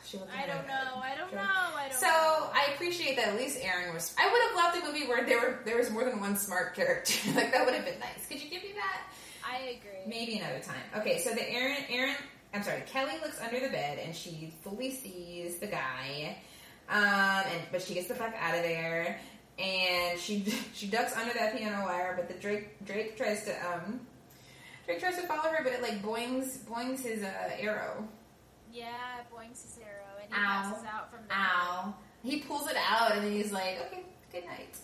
She looked I don't know. I don't know. I don't know. So know. I appreciate that at least Erin was. I would have loved a movie where there were there was more than one smart character. like that would have been nice. Could you give me that? I agree. Maybe another time. Okay, so the Erin Erin I'm sorry, Kelly looks under the bed and she fully sees the guy. Um and but she gets the fuck out of there and she she ducks under that piano wire, but the Drake Drake tries to um Drake tries to follow her, but it like boings boings his uh, arrow. Yeah, boings his arrow and he Ow. passes out from the Ow. He pulls it out and then he's like, Okay, good night.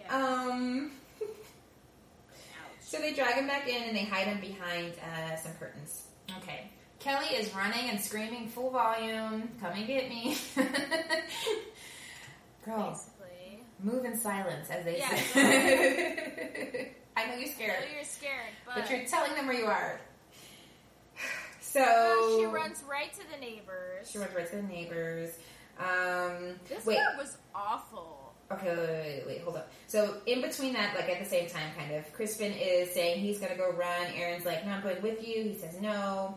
Yeah. Um So they drag him back in and they hide him behind uh, some curtains. Okay. Kelly is running and screaming full volume. Come and get me. Girl, Basically. move in silence, as they Yeah, say. I know you're scared. I know you're scared, but, but you're telling them where you are. So she runs right to the neighbors. She runs right to the neighbors. Um, This wait, part was awful. Okay, wait, wait, wait, wait, hold up. So in between that, like at the same time, kind of, Crispin is saying he's gonna go run. Erin's like, no, I'm going with you. He says no.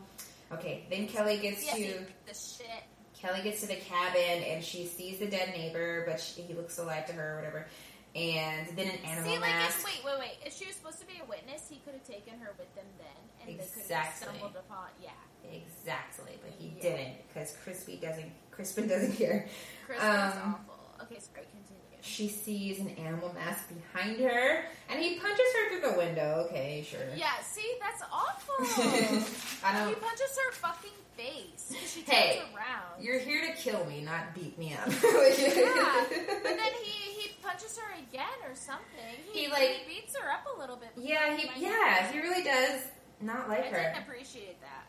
Okay, then Kelly gets Yeah, to the shit. Kelly gets to the cabin and she sees the dead neighbor, but she, he looks alive to her or whatever. And then an animal See, like, mask. if, wait, wait, wait. If she was supposed to be a witness, he could have taken her with them then, and they could have Exactly. stumbled upon. Yeah, Exactly, but he Yeah. didn't because Crispy doesn't. Crispin doesn't care. Chris was Um, awful. Okay, sorry, continue. She sees an animal mask behind her, and he punches her through the window. Okay, sure. Yeah, see, that's awful. I he don't. He punches her fucking face. She turns Hey, around. You're here to kill me, not beat me up. yeah, but then he he punches her again or something. He, He, like- he beats her up a little bit. yeah, he yeah, he really does not I like her. I didn't appreciate that.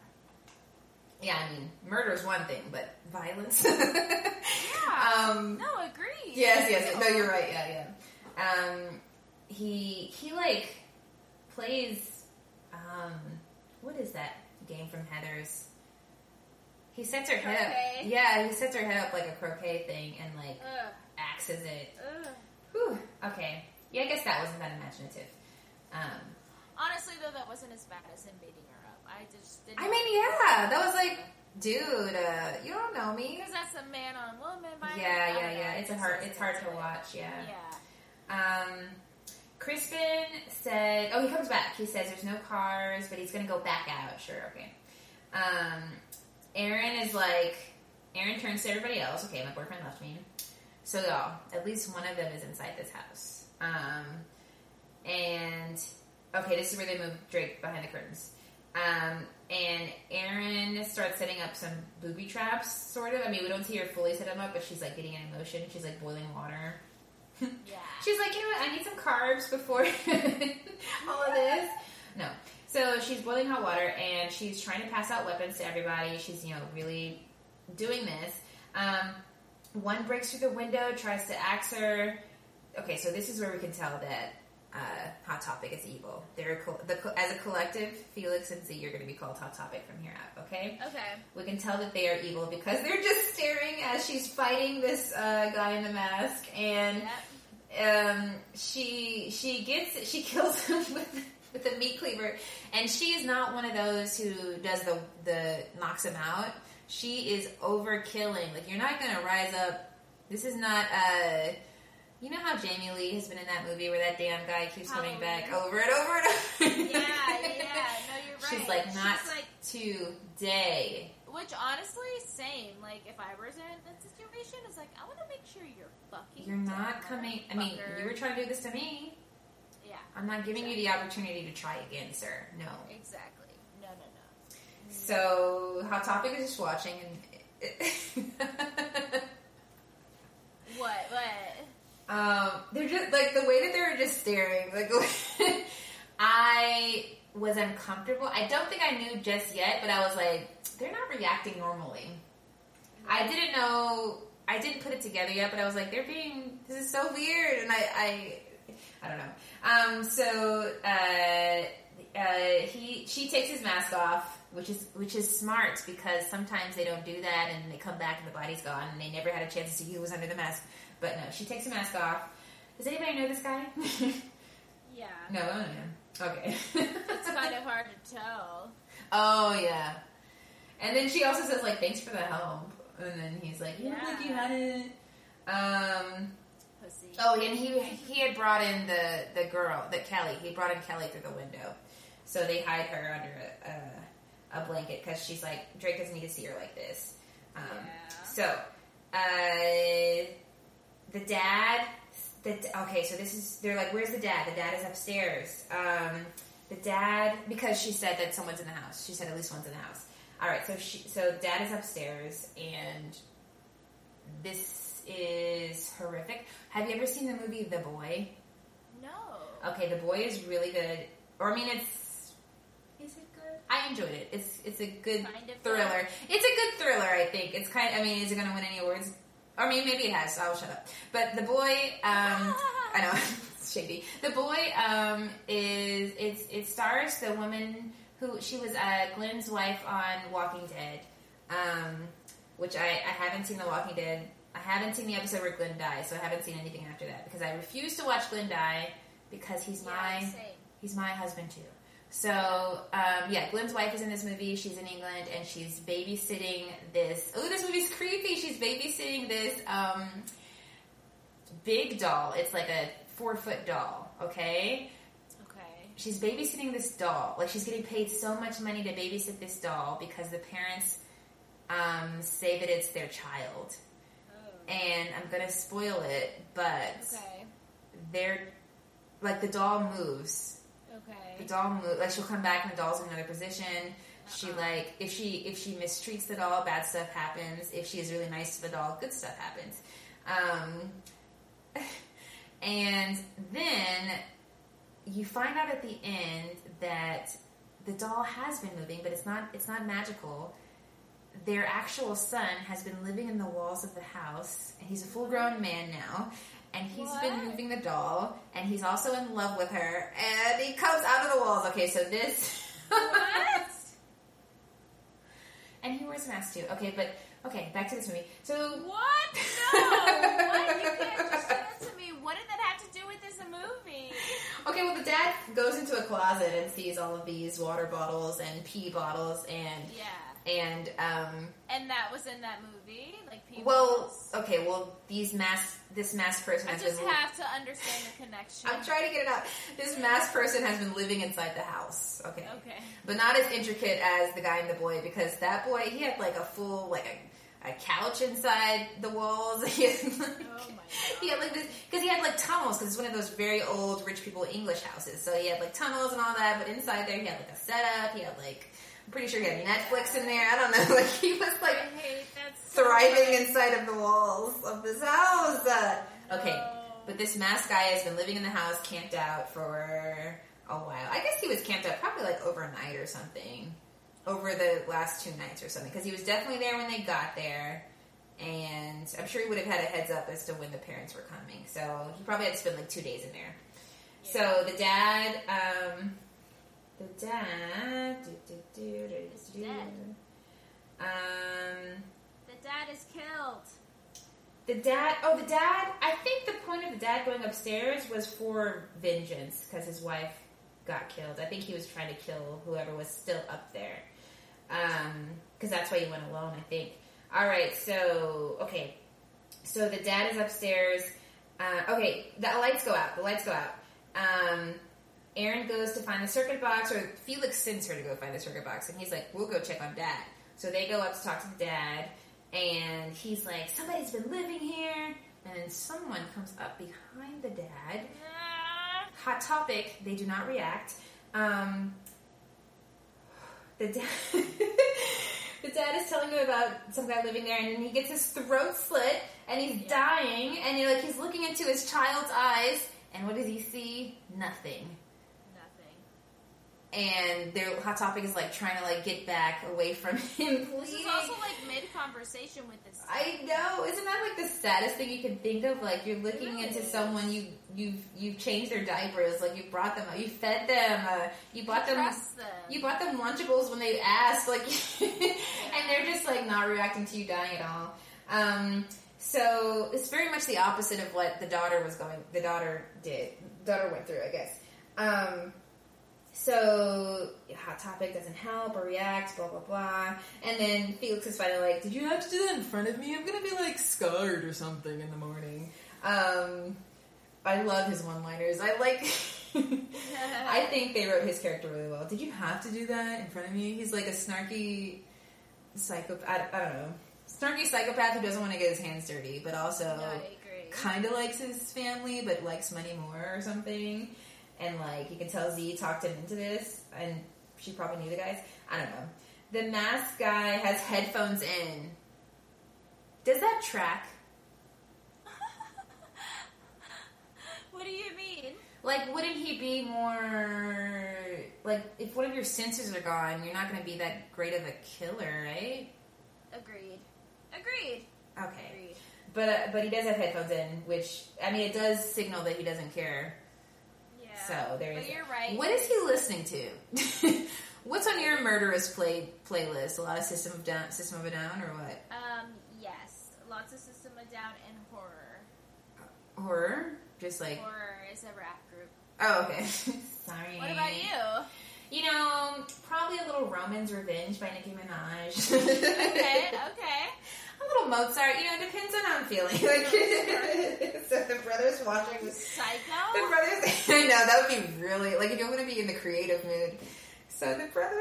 Yeah, I mean, murder is one thing, but violence. Yeah. um, no, agree. yes, yes. No, you're right. Yeah, yeah. Um, he he like plays. Um, what is that game from Heathers? He sets her head up. Yeah, he sets her head up like a croquet thing and like Ugh, axes it. ugh. Whew. Okay. Yeah, I guess that wasn't that imaginative. Um, Honestly, though, that wasn't as bad as him beating her up. I just didn't. I mean, yeah, that was like, dude, uh, you don't know me. because that's a man on woman. Yeah, yeah, yeah. it It's a hard. It's hard to watch. Yeah. Yeah. Um, Crispin said, "Oh, he comes back. He says there's no cars, but he's gonna go back out. Sure, okay." Um, Erin is like, Erin turns to everybody else. Okay, my boyfriend left me. So y'all, at least one of them is inside this house. Um, and okay, this is where they move Drake behind the curtains. Um, and Erin starts setting up some booby traps, sort of. I mean, we don't see her fully set them up, but she's like getting in motion. She's like boiling water. Yeah. She's like, you know what? I need some carbs before all of this. No. So she's boiling hot water and she's trying to pass out weapons to everybody. She's, you know, really doing this. Um, one breaks through the window, tries to axe her. Okay, so this is where we can tell that uh, Hot Topic is evil. They're co- the, co- as a collective, Felix and Z are going to be called Hot Topic from here out. Okay, Okay. we can tell that they are evil because they're just staring as she's fighting this uh, guy in the mask, and Yep. um, she she gets she kills him with with the meat cleaver, and she is not one of those who does the the knocks him out. She is overkilling. Like you're not gonna rise up. This is not uh You know how Jamie Lee has been in that movie where that damn guy keeps coming oh, back Halloween. over and over and over? Yeah, yeah. No, you're right. She's like not She's like, today. which honestly, same. Like, if I was in that situation, it's like I want to make sure you're fucking. You're not coming. I mean, you were trying to do this to me. Yeah, I'm not giving you the opportunity to try again, sir. No. exactly. No, no, no. So, Hot Topic is just watching, and What? What? Um, they're just like the way that they were just staring. Like, I was uncomfortable. I don't think I knew just yet, but I was like, they're not reacting normally. I didn't know. I didn't put it together yet, but I was like, they're being. This is so weird, and I, I, I don't know. Um, so uh, uh, he, she takes his mask off, which is which is smart because sometimes they don't do that, and they come back and the body's gone, and they never had a chance to see who was under the mask. But no, she takes the mask off. Does anybody know this guy? Yeah. no, I don't know. Okay. It's kind of hard to tell. Oh yeah. And then she also says like, "Thanks for the help." And then he's like, "You look like you had it." Um. Pussy. Oh, and he he had brought in the the girl, the Kelly. He brought in Kelly through the window, so they hide her under a a, a blanket because she's like Drake doesn't need to see her like this. Um, Yeah. So, uh, the dad. The, okay, so this is they're like, where's the dad? The dad is upstairs. Um, the dad because she said that someone's in the house. She said at least one's in the house. All right, so she so dad is upstairs and this is horrific. Have you ever seen the movie The Boy? No. Okay, The Boy is really good. Or I mean, it's is it good? I enjoyed it. It's it's a good Kind of thriller. It's a good thriller. I think it's kind. Of, I mean, is it going to win any awards? I mean, maybe it has. So I'll shut up. But The Boy, um, I know it's shady. The Boy um, is it's it stars the woman who she was uh, Glenn's wife on Walking Dead, um, which I, I haven't seen The Walking Dead. I haven't seen the episode where Glenn dies, so I haven't seen anything after that because I refuse to watch Glenn die because he's Yeah, my same. he's my husband too. So um, yeah, Glenn's wife is in this movie. She's in England and she's babysitting this. Oh, this movie's creepy. She's babysitting this um, big doll. It's like a four foot doll. Okay, Okay. she's babysitting this doll. Like she's getting paid so much money to babysit this doll because the parents um, say that it's their child. Oh. And I'm gonna spoil it, but Okay. they're like the doll moves the doll move like she'll come back and the doll's in another position. She Uh-uh. like if she if she mistreats the doll bad stuff happens. If she is really nice to the doll good stuff happens. Um and then you find out at the end that the doll has been moving but it's not it's not magical. Their actual son has been living in the walls of the house. And he's a full grown man now and he's been moving the doll and he's also in love with her and he comes out of the walls okay so this What? and he wears a mask too okay but okay back to this movie so What? No. what? You can't just say that to me. What did that have to do with this movie? okay well the dad goes into a closet and sees all of these water bottles and pee bottles and Yeah. And um And that was in that movie, like people. well okay well these mass this masked person I has just been have to understand the connection. I'm trying to get it out. This masked person has been living inside the house. Okay. Okay. But not as intricate as the guy in the boy because that boy he had like a full like a, a couch inside the walls. He had like, Oh my he had like this because he had like tunnels because it's one of those very old rich people English houses. So he had like tunnels and all that. But inside there he had like a setup. He had like I'm pretty sure he had Netflix in there. I don't know. Like he was like I hate that. So thriving much. inside of the walls of this house. Uh, okay. But this masked guy has been living in the house, camped out for a while. I guess he was camped out probably like overnight or something. Over the last two nights or something. Because he was definitely there when they got there. And I'm sure he would have had a heads up as to when the parents were coming. So he probably had to spend like two days in there. So the dad, um, the dad, do, do, do, do, do. Um, The dad is killed. the dad, oh, the dad, I think the point of the dad going upstairs was for vengeance because his wife got killed. I think he was trying to kill whoever was still up there. Because that's why he went alone, I think. All right, so, okay. So the dad is upstairs. Uh, okay, the lights go out. The lights go out. Um, Erin goes to find the circuit box, or Felix sends her to go find the circuit box, and he's like, "We'll go check on Dad." So they go up to talk to the dad, and he's like, "Somebody's been living here," and then someone comes up behind the dad. Hot topic. They do not react. Um, the dad. the dad is telling him about some guy living there, and then he gets his throat slit, and he's Yeah. dying, and like he's looking into his child's eyes, and what does he see? Nothing. And their hot topic is like trying to like get back away from him, This please. is also like mid conversation with this. I know, isn't that like the saddest thing you can think of? Like you're looking It into is. someone you you've you've changed their diapers, like you brought them, you fed them, uh, you bought them. Them. You bought them Lunchables when they asked, like, and they're just like not reacting to you dying at all. Um, so it's very much the opposite of what the daughter was going. The daughter did. Daughter went through, I guess. Um, so hot topic doesn't help or react, blah blah blah. And then Felix is finally like, "Did you have to do that in front of me? I'm gonna be like scarred or something in the morning." Um, I love his one-liners. I like. I think they wrote his character really well. Did you have to do that in front of me? He's like a snarky psychopath. I, I don't know. Snarky psychopath who doesn't want to get his hands dirty, but also No, kind of likes his family, but likes money more or something. And like, you can tell Z talked him into this, and she probably knew the guys. I don't know. The mask guy has headphones in. Does that track? what do you mean? Like, wouldn't he be more like if one of your senses are gone, you're not going to be that great of a killer, right? Agreed. Agreed. Okay, Agreed. but uh, but he does have headphones in, which I mean, it does signal that he doesn't care. So there But is. you're right. What is he listening to? What's on your murderous play playlist? A lot of System of Down, System of a Down, or what? Um. Yes. Lots of System of a Down and horror. Horror? Just like Horror is a rap group. oh, okay. Sorry. What about you? You know, probably a little Roman's Revenge by Nicki Minaj. Okay. Okay. A little Mozart, you know, it depends on how I'm feeling. Like, so the brothers watching the Psycho. The brothers. I know that would be really like if you want to be in the creative mood. So the brother.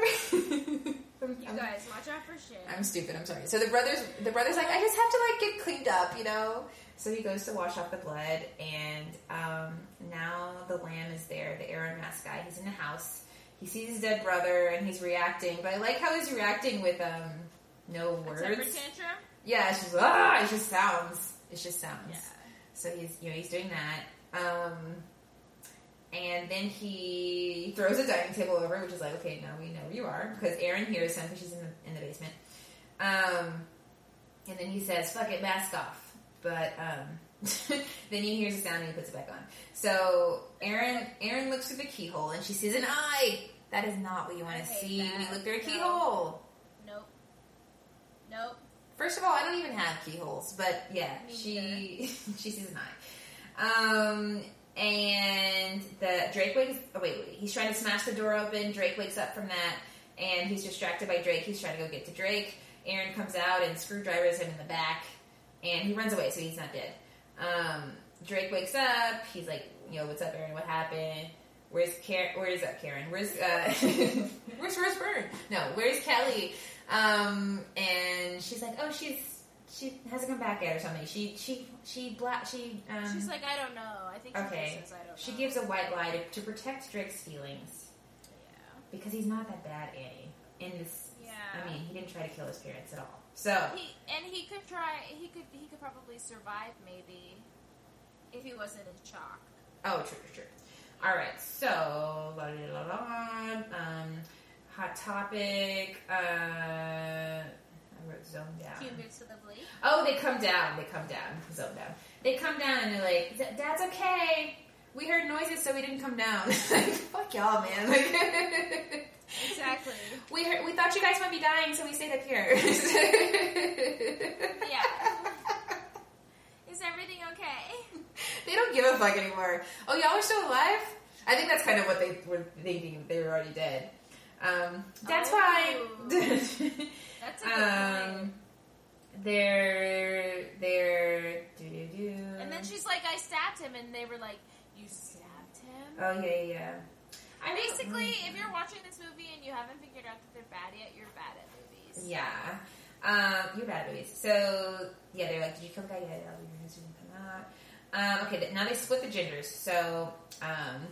I'm, You I'm- guys, watch out for shit. I'm stupid. I'm sorry. So the brothers, the brothers, like I just have to like get cleaned up, you know. So he goes to wash off the blood, and um, now the lamb is there. The Aaron mask guy. He's in the house. He sees his dead brother, and he's reacting. But I like how he's reacting with um, no A temper tantrum. Yeah, it's just ah, it just sounds. It just sounds. Yeah. So he's you know he's doing that. Um, and then he throws a dining table over, which is like, okay, now we know where you are because Erin hears him because she's in the in the basement. Um, and then he says, "Fuck it, mask off." But um, then he hears a sound and he puts it back on. So Erin Erin looks through the keyhole and she sees an eye. That is not what you want to see when you look through a keyhole. Nope. Nope. First of all, I don't even have keyholes, but yeah, she she sees an eye. Um, and the Drake wakes. Oh wait, wait, he's trying to smash the door open. Drake wakes up from that, and he's distracted by Drake. He's trying to go get to Drake. Erin comes out and screwdrivers him in the back, and he runs away, so he's not dead. Um, Drake wakes up. He's like, "Yo, what's up, Erin? What happened?" Where's Karen? Where's up, Karen? Where's uh, where's Rose Byrne? No, where's Kelly? Um, and she's like, oh, she's she hasn't come back yet or something. She she she black she um. She's like, I don't know. I think she okay. says, I don't know. She gives a white lie to, to protect Drake's feelings Yeah. because he's not that bad, Annie. In this, Yeah. I mean, he didn't try to kill his parents at all. So He and he could try. He could. He could probably survive maybe if he wasn't in shock. Oh, true, true, true. All right, so la la la la. Um, hot topic. Uh, I wrote zone down. To the bleak. Oh, they come down. They come down. Zone down. They come down and they're like, "D- "Dad's okay. We heard noises, so we didn't come down." like, fuck y'all, man. Like, Exactly. we heard, we thought you guys might be dying, so we stayed up here. Yeah. Is everything okay? They don't give a fuck anymore. Oh, y'all are still alive? I think that's kind of what they were thinking. They were already dead. Um, that's Oh. why. That's a good um, they're they're. And then she's like, I stabbed him, and they were like, You stabbed him? Oh yeah yeah. yeah. I Basically, if you're watching this movie and you haven't figured out that they're bad yet, you're bad at movies. Yeah. Um, you're bad at movies. So, yeah, they're like, did you kill the guy? Yeah, yeah, your husband come out. Um, okay, now they split the genders. So, um,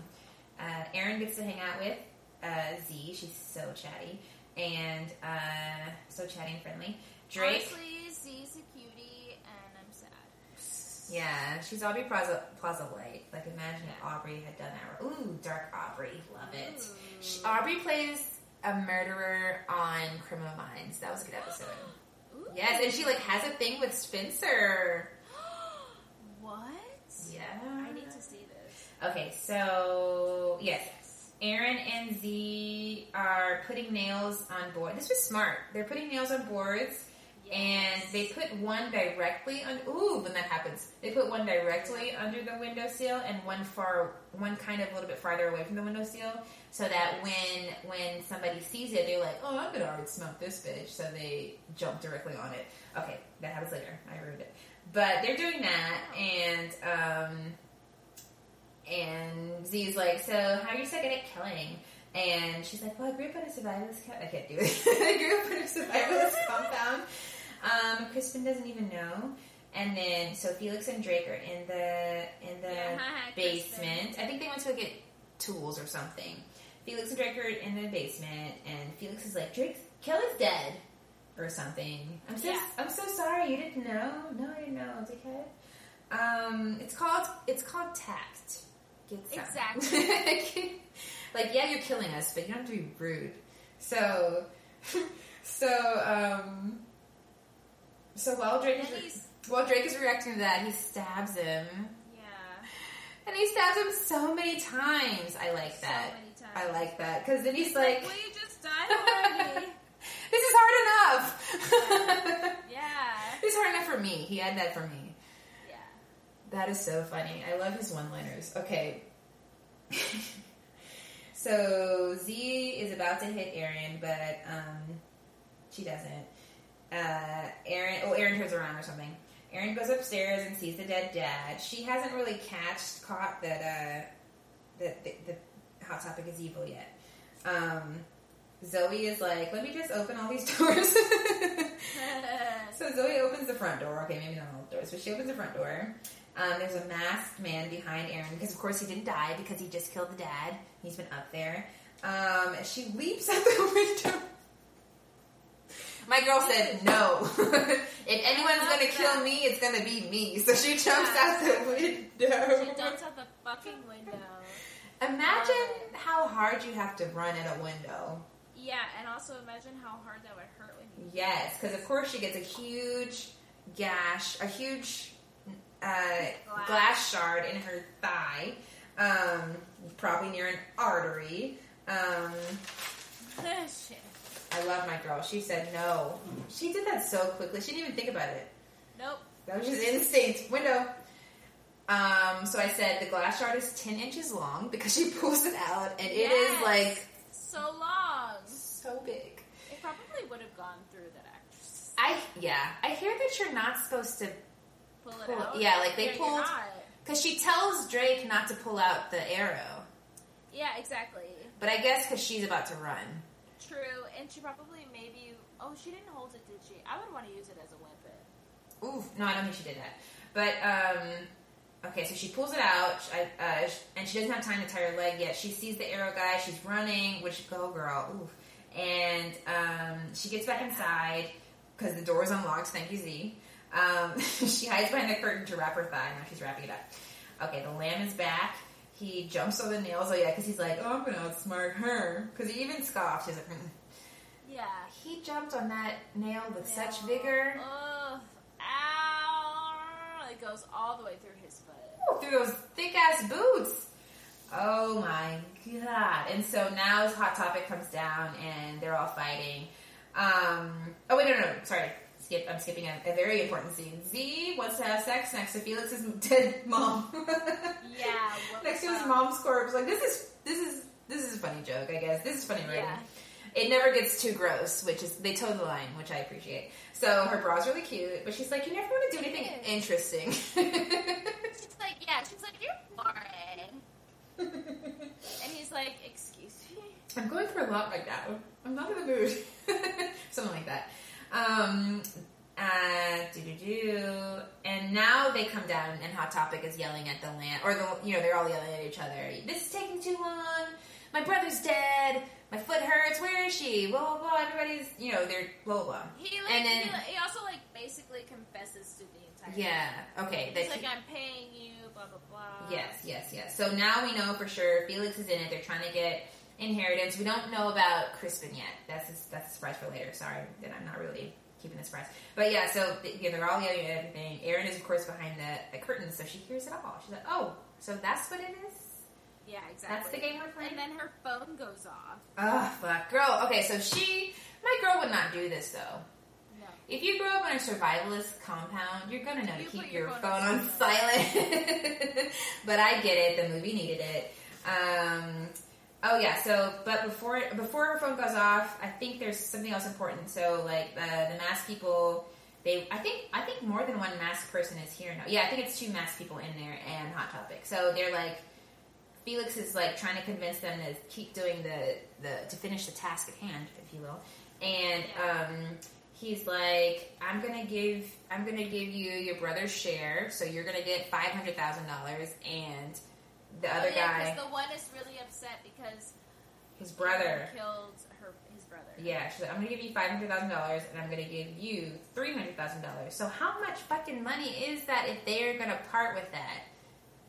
uh, Erin gets to hang out with uh, Z. She's so chatty. And uh, so chatty and friendly. Drake. Honestly, Z's a cutie, and I'm sad. Yeah, she's Aubrey Plaza, Plaza White. Like, imagine if Aubrey had done that. Ooh, Dark Aubrey. Love it. She, Aubrey plays a murderer on Criminal Minds. That was a good episode. Yes, and she like has a thing with Spencer. what? Yeah. I need to see this. Okay, so yes, Erin and Z are putting nails on board. This was smart. They're putting nails on boards, and they put one directly on. Ooh, when that happens, they put one directly under the window windowsill and one far, one kind of a little bit farther away from the window windowsill, so that when when somebody sees it, they're like, "Oh, I'm gonna already smoke this bitch," so they jump directly on it. Okay, that happens later. I ruined it, but they're doing that, and um, and Z's like, "So how are you so good at killing?" And she's like, "Well, I grew up in a survivalist. Ca- I can't do it. I grew up in a survivalist compound." Um, Crispin doesn't even know. And then, so Felix and Drake are in the in the Yeah, basement. I think they went to go get tools or something. Felix and Drake are in the basement, and Felix is like, "Drake, Kelly's dead." Or something. I'm so Yeah. I'm so sorry. You didn't know? No, I didn't know. It's okay. Um, it's called it's called tact. Get some. Exactly. like, yeah, you're killing us, but you don't have to be rude. So, so, um, so while Drake is while Drake is reacting to that, he stabs him, yeah. and he stabs him so many times. I like So that. many times. I like that because then he's, He's like, like, "Will you just die already?" "This is hard enough." yeah. It's hard enough for me. He had that for me. That is so funny. I love his one-liners. Okay. so Z is about to hit Erin, but um, she doesn't. Uh, Erin, oh, Erin turns around or something. Erin goes upstairs and sees the dead dad. She hasn't really catched caught that uh, that the, the hot topic is evil yet. Um, Zoe is like, let me just open all these doors. So Zoe opens the front door. Okay, maybe not all the doors, but she opens the front door. Um, there's a masked man behind Erin because, of course, he didn't die because he just killed the dad. He's been up there. Um, she leaps out the window. My girl said no. if anyone's gonna kill me, it's gonna be me. So she jumps out the window. she jumps out the fucking window. Imagine how hard you have to run at a window. Yeah, and also imagine how hard that would hurt when you. Yes, because of course she gets a huge gash, a huge uh, glass. Glass. shard in her thigh, um, probably near an artery. Um, I love my girl. She said no. She did that so quickly. She didn't even think about it. Nope. That was just instinct. Window. Um, so I said the glass shard is 10 inches long because she pulls it out and it is Yes. like So long. so big. It probably would have gone through that actress. I, yeah, I hear that you're not supposed to Pull it Pull- out. yeah, like they Yeah, pulled- Because she tells Drake not to pull out the arrow. Yeah, exactly. But I guess because she's about to run. True, and she probably maybe. Oh, she didn't hold it, did she? I would want to use it as a weapon. Oof. No, I don't think she did that. But, um, okay, so she pulls it out, I, uh, and she doesn't have time to tie her leg yet. She sees the arrow guy, she's running, which, go girl, oof. And, um, she gets back inside, because the door is unlocked, thank you, Z. Um, she hides behind the curtain to wrap her thigh, now she's wrapping it up. Okay, the lamb is back. He jumps on the nails, oh yeah, because he's like, oh, I'm gonna outsmart her. Because he even scoffed, he's like. Yeah. he jumped on that nail with such vigor. Ugh. Ow. It goes all the way through his foot. through those thick ass boots. Oh my god! And so now his hot topic comes down, and they're all fighting. Um, oh wait, no, no, no, sorry. Skip. I'm skipping a, a very important scene. Z wants to have sex next to Felix's dead mom. Yeah. next to his fuck? mom's corpse. Like this is this is this is a funny joke. I guess this is funny writing. Yeah. It never gets too gross, which is they toe the line, which I appreciate. So her bra's really cute, but she's like, you never want to do anything interesting. She's like, yeah. She's like, you're boring. And he's like, excuse me. I'm going for a lot right now. I'm not in the mood. Something like that. Um, uh, do do do. And now they come down, and Hot Topic is yelling at the land, or the you know they're all yelling at each other. This is taking too long. My brother's dead. My foot hurts. Where is she? Blah blah blah. Everybody's you know they're blah blah. He like, And then- he, he also like basically confesses to the entire. Yeah. Okay. that He's he- like, I'm paying you. Blah blah blah. Yes, yes, yes. So now we know for sure Felix is in it. They're trying to get inheritance. We don't know about Crispin yet. That's a, that's a surprise for later. Sorry that I'm not really keeping the surprise. But yeah, so yeah, they're all yelling at everything. Erin is of course behind the, the curtain, so she hears it all. She's like, "Oh, so that's what it is. Yeah, exactly. That's the game we're playing." And then her phone goes off. Oh fuck, girl. Okay, so she, my girl would not do this though. No. If you grow up on a survivalist compound, you're gonna know You to keep your your phone phone on on silent. but I get it. The movie needed it. Um, oh yeah. So, but before before her phone goes off, I think there's something else important. So, like the the masked people, they I think I think more than one mask person is here now. Yeah, I think it's two mask people in there and Hot Topic. So they're like. Felix is like trying to convince them to keep doing the, the to finish the task at hand, if you will. And um, he's like, I'm gonna give I'm gonna give you your brother's share, so you're gonna get five hundred thousand dollars, and the other oh, yeah, guy, the one is really upset because his brother. killed her his brother. Yeah, she's like, I'm gonna give you five hundred thousand dollars, and I'm gonna give you three hundred thousand dollars. So how much fucking money is that if they're gonna part with that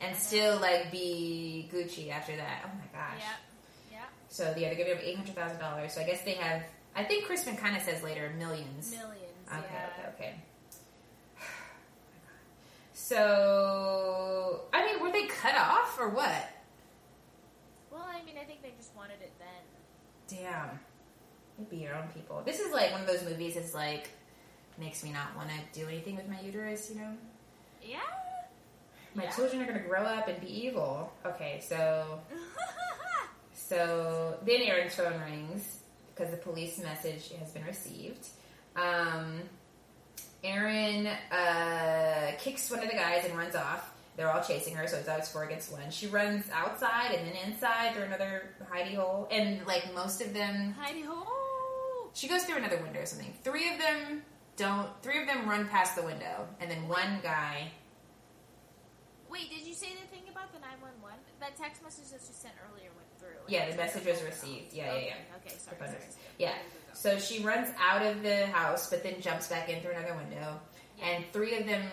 and uh-huh. still like be Gucci after that? Oh my gosh. Yep. Yep. So yeah, they're giving him eight hundred thousand dollars. So I guess they have. I think Crispin kind of says later millions. Millions. Okay, yeah. okay, oh okay. So I mean, were they cut off or what? I mean, I think they just wanted it then. Damn, You'd be your own people. This is like one of those movies. Is like makes me not want to do anything with my uterus. You know, Yeah. my Yeah. children are gonna grow up and be evil. Okay, so So then Erin's phone rings because the police message has been received. Um, Erin uh, kicks one of the guys and runs off. They're all chasing her, so it's always four against one. She runs outside and then inside through another hidey hole, and like most of them, Heidi hole. she goes through another window or something. Three of them don't. Three of them run past the window, and then one guy. Wait, did you say the thing about the 911? That text message that you sent earlier went through. and Yeah, the message was received. Yeah, yeah, okay. yeah. Okay, sorry. Sorry, sorry. yeah. So she runs out of the house, but then jumps back in through another window. Yeah. And three of them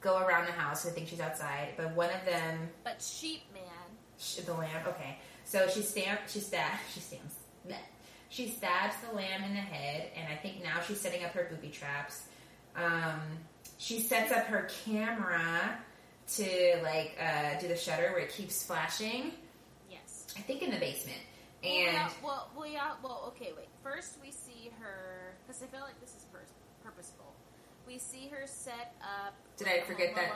go around the house who think she's outside, but one of them, But sheep man. the lamb. Okay, so she stamp, she stab, she stamps. bleh. She stabs the lamb in the head, and I think now she's setting up her booby traps. Um, she sets up her camera to like uh, do the shutter where it keeps flashing. Yes. I think in the basement, and well, well, yeah, well, okay, wait. First, we see her because I feel like this is pers- purposeful. We see her set up. Did I forget that?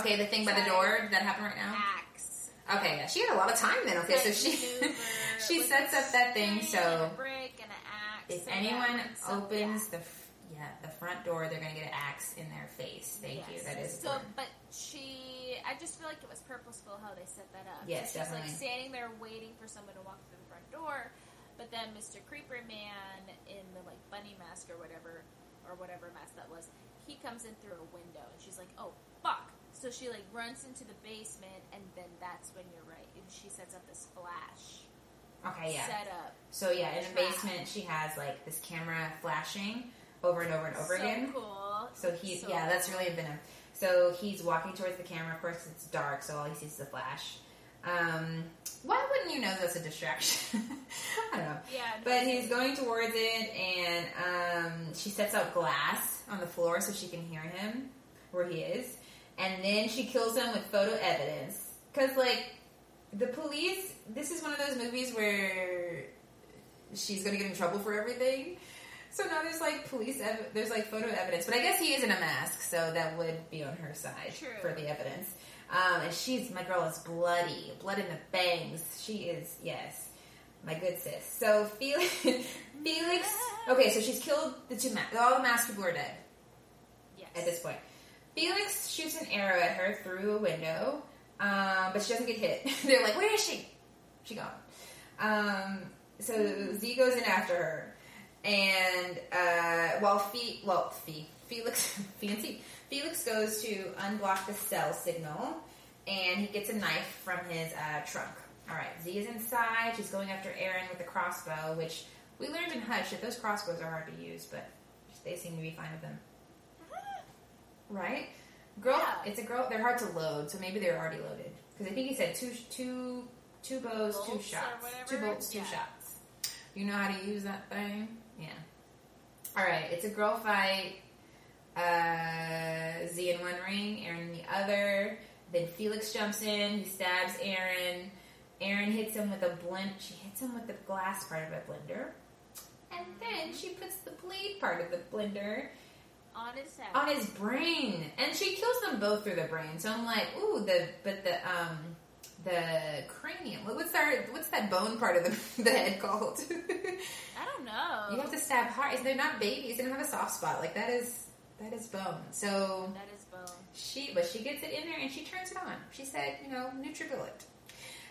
Okay, the thing by the door did that happen right now. axe. Okay, yeah, she had a lot of time then. Okay, so she she sets up that thing. So brick and an axe. if anyone opens the yeah the front door, they're gonna get an axe in their face. Thank you. That is so. important. But she, I just feel like it was purposeful how they set that up. Yes, so she's definitely. like standing there waiting for someone to walk through the front door, but then Mr. Creeper Man in the like bunny mask or whatever, or whatever mess that was, he comes in through a window, and she's like, "Oh fuck!" So she like runs into the basement, and then that's when you're right, and she sets up this flash Okay, yeah. setup. So yeah, in the basement, she has like this camera flashing over and over and over so again. Cool. So he, So yeah, that's cool. really venom. So he's walking towards the camera. Of course, it's dark, so all he sees is the flash. Um, why wouldn't you know that's a distraction? I don't know. Yeah, But he's going towards it, and um, she sets out glass on the floor so she can hear him where he is, and then she kills him with photo evidence. Because like the police, this is one of those movies where she's going to get in trouble for everything. So now there's like police, ev- there's like photo evidence, but I guess he is in a mask, so that would be on her side True. for the evidence. Um, and she's my girl is bloody, blood in the bangs. She is yes, my good sis. So Felix, Felix. Okay, so she's killed the two. Ma- all the masked people are dead Yes. at this point. Felix shoots an arrow at her through a window, um, but she doesn't get hit. They're like, "Where is she? She gone." Um, so Z goes in after her, and uh, while Fe- well, Fe- Felix, Fancy, Felix goes to unblock the cell signal, and he gets a knife from his uh, trunk. All right, Z is inside. She's going after Erin with the crossbow, which we learned in Hush that those crossbows are hard to use, but they seem to be fine with them. Right? Girl, Yeah. it's a girl. They're hard to load, so maybe they're already loaded. Because I think he said two, two, two bows, two Bolts or shots, two bolts, two shots. You know how to use that thing? Yeah. All right, it's a girl fight. Uh, Z in one ring, Erin in the other. Then Felix jumps in. He stabs Erin. Erin hits him with a blend. She hits him with the glass part of a blender, and then she puts the blade part of the blender On his head. on his brain, and she kills them both through the brain. So I'm like, ooh, the but the um the cranium. What's that? What's that bone part of the, the head called? I don't know. you have to stab hard. They're not babies. They don't have a soft spot. Like that is that is bone. So That is bone. she, but she gets it in there and she turns it on. She said, you know, NutriBullet.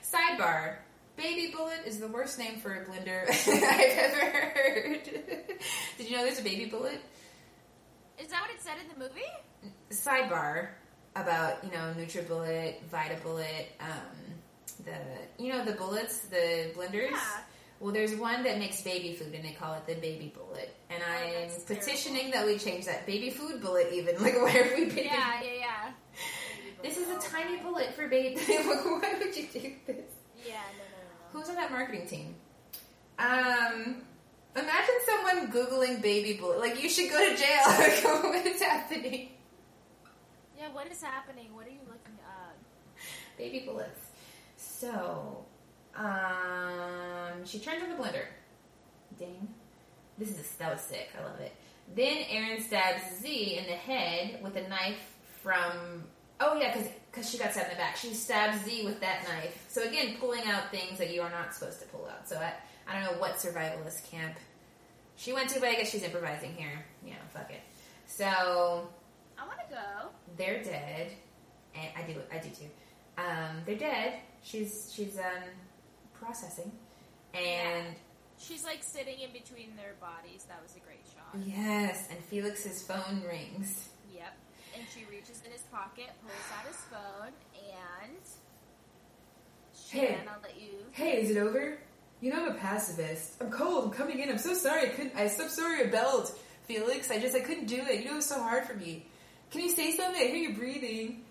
Sidebar. Baby Bullet is the worst name for a blender I've ever heard. Did you know there's a baby bullet? Is that what it said in the movie? sidebar about you know NutriBullet, VitaBullet, um, the you know the bullets, the blenders. Yeah. Well, there's one that makes baby food, and they call it the baby bullet. And Oh, I'm petitioning that we change that baby food bullet. Even like, why are we baby? Yeah, yeah, yeah. This is a tiny bullet for baby. why would you do this? Yeah, no, no, no. Who's on that marketing team? Um, imagine someone googling baby bullet. Like, you should go to jail. Like, what is happening? Yeah, what is happening? What are you looking at? baby bullets. So, um, she turns on the blender. Dang. This is that was sick. I love it. Then Erin stabs Z in the head with a knife from. Oh yeah, because she got stabbed in the back. She stabs Z with that knife. So again, pulling out things that you are not supposed to pull out. So I I don't know what survivalist camp she went to, but I guess she's improvising here. Yeah, fuck it. So I want to go. they're dead, and I do, I do too. Um, they're dead. She's she's um processing, and She's like sitting in between their bodies. That was a great shot. yes, and Felix's phone rings. Yep. And she reaches in his pocket, pulls out his phone, and. Hey. Shan, I'll let you. Hey, is it over? You know I'm a pacifist. I'm cold. I'm coming in. I'm so sorry. I couldn't. I'm so sorry. I belled, Felix. I just I couldn't do it. You know it was so hard for me. Can you say something? I hear you breathing.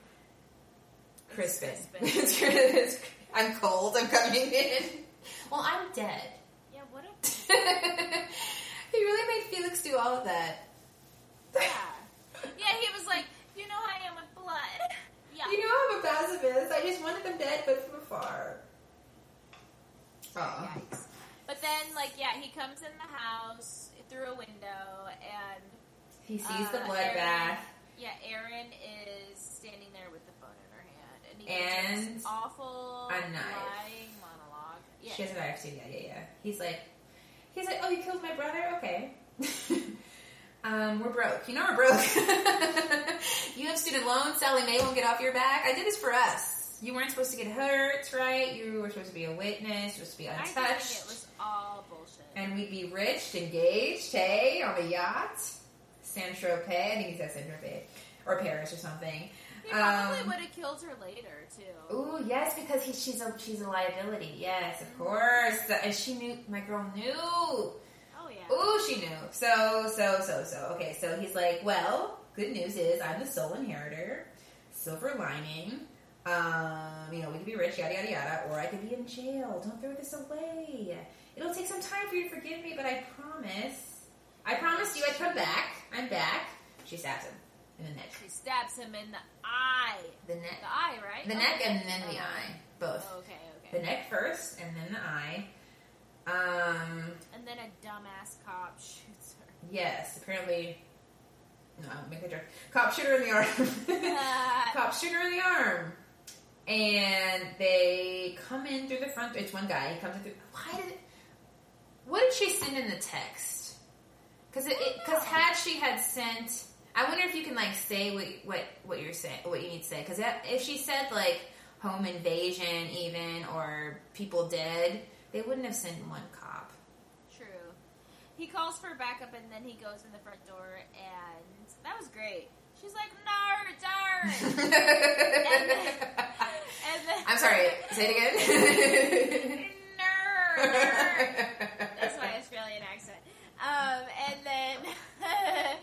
Crispin. Crispin. It's Crispin. I'm cold. I'm coming in. Well, I'm dead. Yeah, what a. he really made Felix do all of that. Yeah. Yeah, he was like, you know I am with blood. Yeah. You know I'm a pacifist. I just wanted them dead, but from afar. Aw. Yikes. But then, like, yeah, he comes in the house through a window, and He sees the Uh, bloodbath. Erin- yeah, Erin is standing there with the phone in her hand, and he And this awful a knife. lying monologue. Yeah, She has a knife too. Yeah, yeah, yeah. He's like, he's like, oh, you killed my brother. Okay. um, we're broke. You know we're broke. you have student loans. Sallie Mae won't get off your back. I did this for us. You weren't supposed to get hurt, right? You were supposed to be a witness. You're supposed to be untouched. I think it was all bullshit. and we'd be rich, engaged, hey, on a yacht. San Tropez. I think he said San Tropez. Or Paris or something. He probably um, would have killed her later too. Ooh, yes, because he, she's a she's a liability. Yes, of course. And she knew. My girl knew. Oh yeah. Ooh, she knew. So, so, so, so. Okay, so he's like, well, good news is I'm the sole inheritor. Silver lining. Um, you know, we could be rich, yada yada yada, or I could be in jail. Don't throw this away. It'll take some time for you to forgive me, but I promise. I promised you I'd come back. I'm back. She stabs him the neck. She stabs him in the eye. The neck. The eye, right? The Oh, neck and then the Oh. eye. Both. Okay, okay. The neck first, and then the eye. Um, And then a dumbass cop shoots her. Yes, apparently. No, make a joke. Cop shooter in the arm. Cop shooter in the arm. And they come in through the front. It's one guy. He comes in through. Why did? What did she send in the text? Because it, because had she had sent, I wonder if you can like say what what what you're saying, what you need to say. Because if she said like home invasion, even or people dead, they wouldn't have sent one cop. True. He calls for backup and then he goes in the front door and that was great. She's like, no, darn. and then, and then, I'm sorry. Say it again. That's my Australian accent. Um, and then,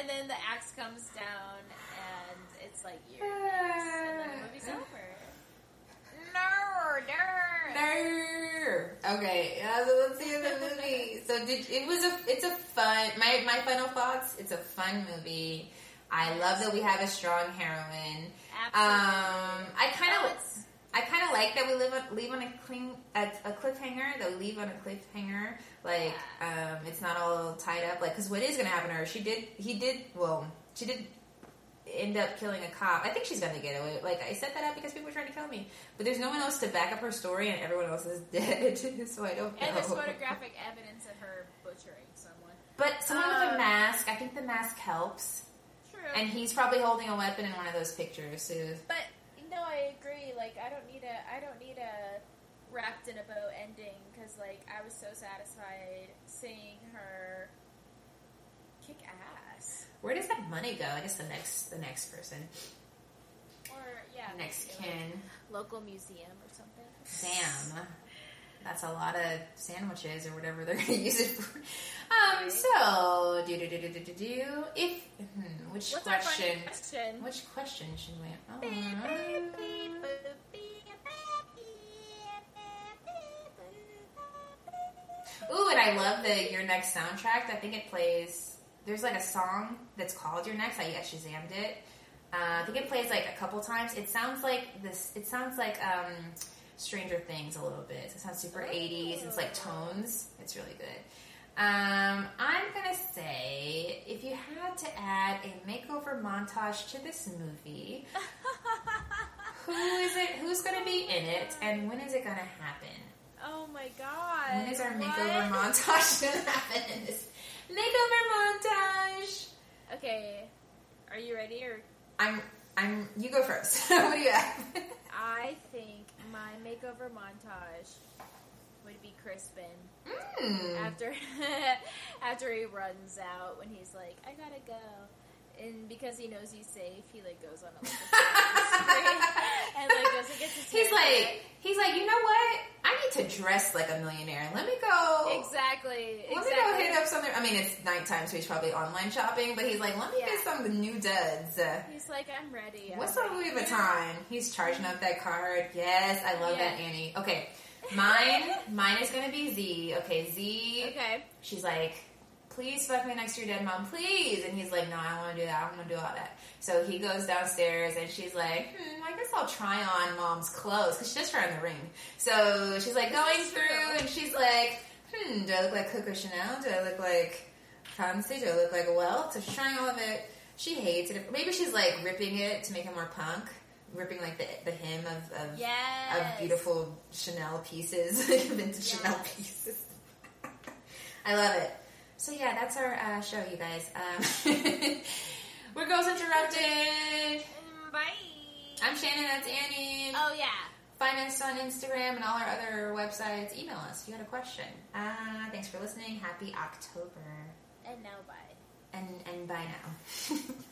and then the axe comes down, and it's like you're next, and then the movie's over. No, no. Okay, yeah, so let's see the movie. So did it was a it's a fun my my final thoughts. It's a fun movie. I love that we have a strong heroine. Absolutely. Um, I kind of I kind of like that we live on, leave on a cling a, a cliffhanger. That we leave on a cliffhanger. Like um, it's not all tied up. Like because what is going to happen to her? She did. He did. Well, she did end up killing a cop. I think she's going to get away. Like I set that up because people were trying to kill me. But there's no one else to back up her story, and everyone else is dead. so I don't know. And there's photographic evidence of her butchering someone. But someone with a Um, mask. I think the mask helps. True. And he's probably holding a weapon in one of those pictures. So but no, I agree. Like, I don't need a, I don't need a wrapped in a bow ending like, I was so satisfied seeing her kick ass. where does that money go? I guess the next the next person, Or yeah, next maybe, like, kin. local museum or something. Damn. That's a lot of sandwiches or whatever they're going to use it for. Um, so, do, do, do, do, do, do, do. If, hmm, which What's question, fun question? which question should we, oh, Ooh, and I love the You're Next soundtrack. I think it plays. There's like a song that's called You're Next. I I shazammed it. Uh, I think it plays like a couple times. It sounds like this. It sounds like um, Stranger Things a little bit. It sounds super 80s. It's like tones. It's really good. Um, I'm gonna say if you had to add a makeover montage to this movie, who is it? Who's gonna be in it, and when is it gonna happen? Oh my god! When is our What? makeover montage gonna happen in this makeover montage? Okay, are you ready? Or I'm I'm you go first. what do you have? I think my makeover montage would be Crispin Mm. after after he runs out when he's like, "I gotta go," and because he knows he's safe, he like goes on a like, and like goes and gets his He's like he's like, you know what? I need to dress like a millionaire. Let me go exactly, Let me exactly. go hit up something. I mean, it's nighttime, so he's probably online shopping. But he's like, let me Yeah. get some new duds. He's like, "I'm ready." I'm What's the Louis. Vuitton? He's charging up that card. Yes, I love Yeah. that, Annie. Okay, mine, mine is gonna be Z. Okay, Z. Okay. She's like, please fuck me next to your dead mom, please. And he's like, no, I don't want to do that. I don't want to do all that. So he goes downstairs and she's like, hmm, I guess I'll try on mom's clothes because she does try on the ring. So she's like going through and she's like, hmm, do I look like Coco Chanel? Do I look like Fancy? Do I look like a Welt? So she's trying all of it. She hates it. Maybe she's like ripping it to make it more punk. Ripping like the the hem of, of Yes. of beautiful Chanel pieces, vintage Chanel pieces. I love it. So yeah, that's our uh, show, you guys. Um, we're Girls Interrupted. Bye. I'm Shannon. That's Annie. Oh yeah. Find us on Instagram and all our other websites. Email us if you had a question. Uh, thanks for listening. Happy October. And now bye. And and bye now.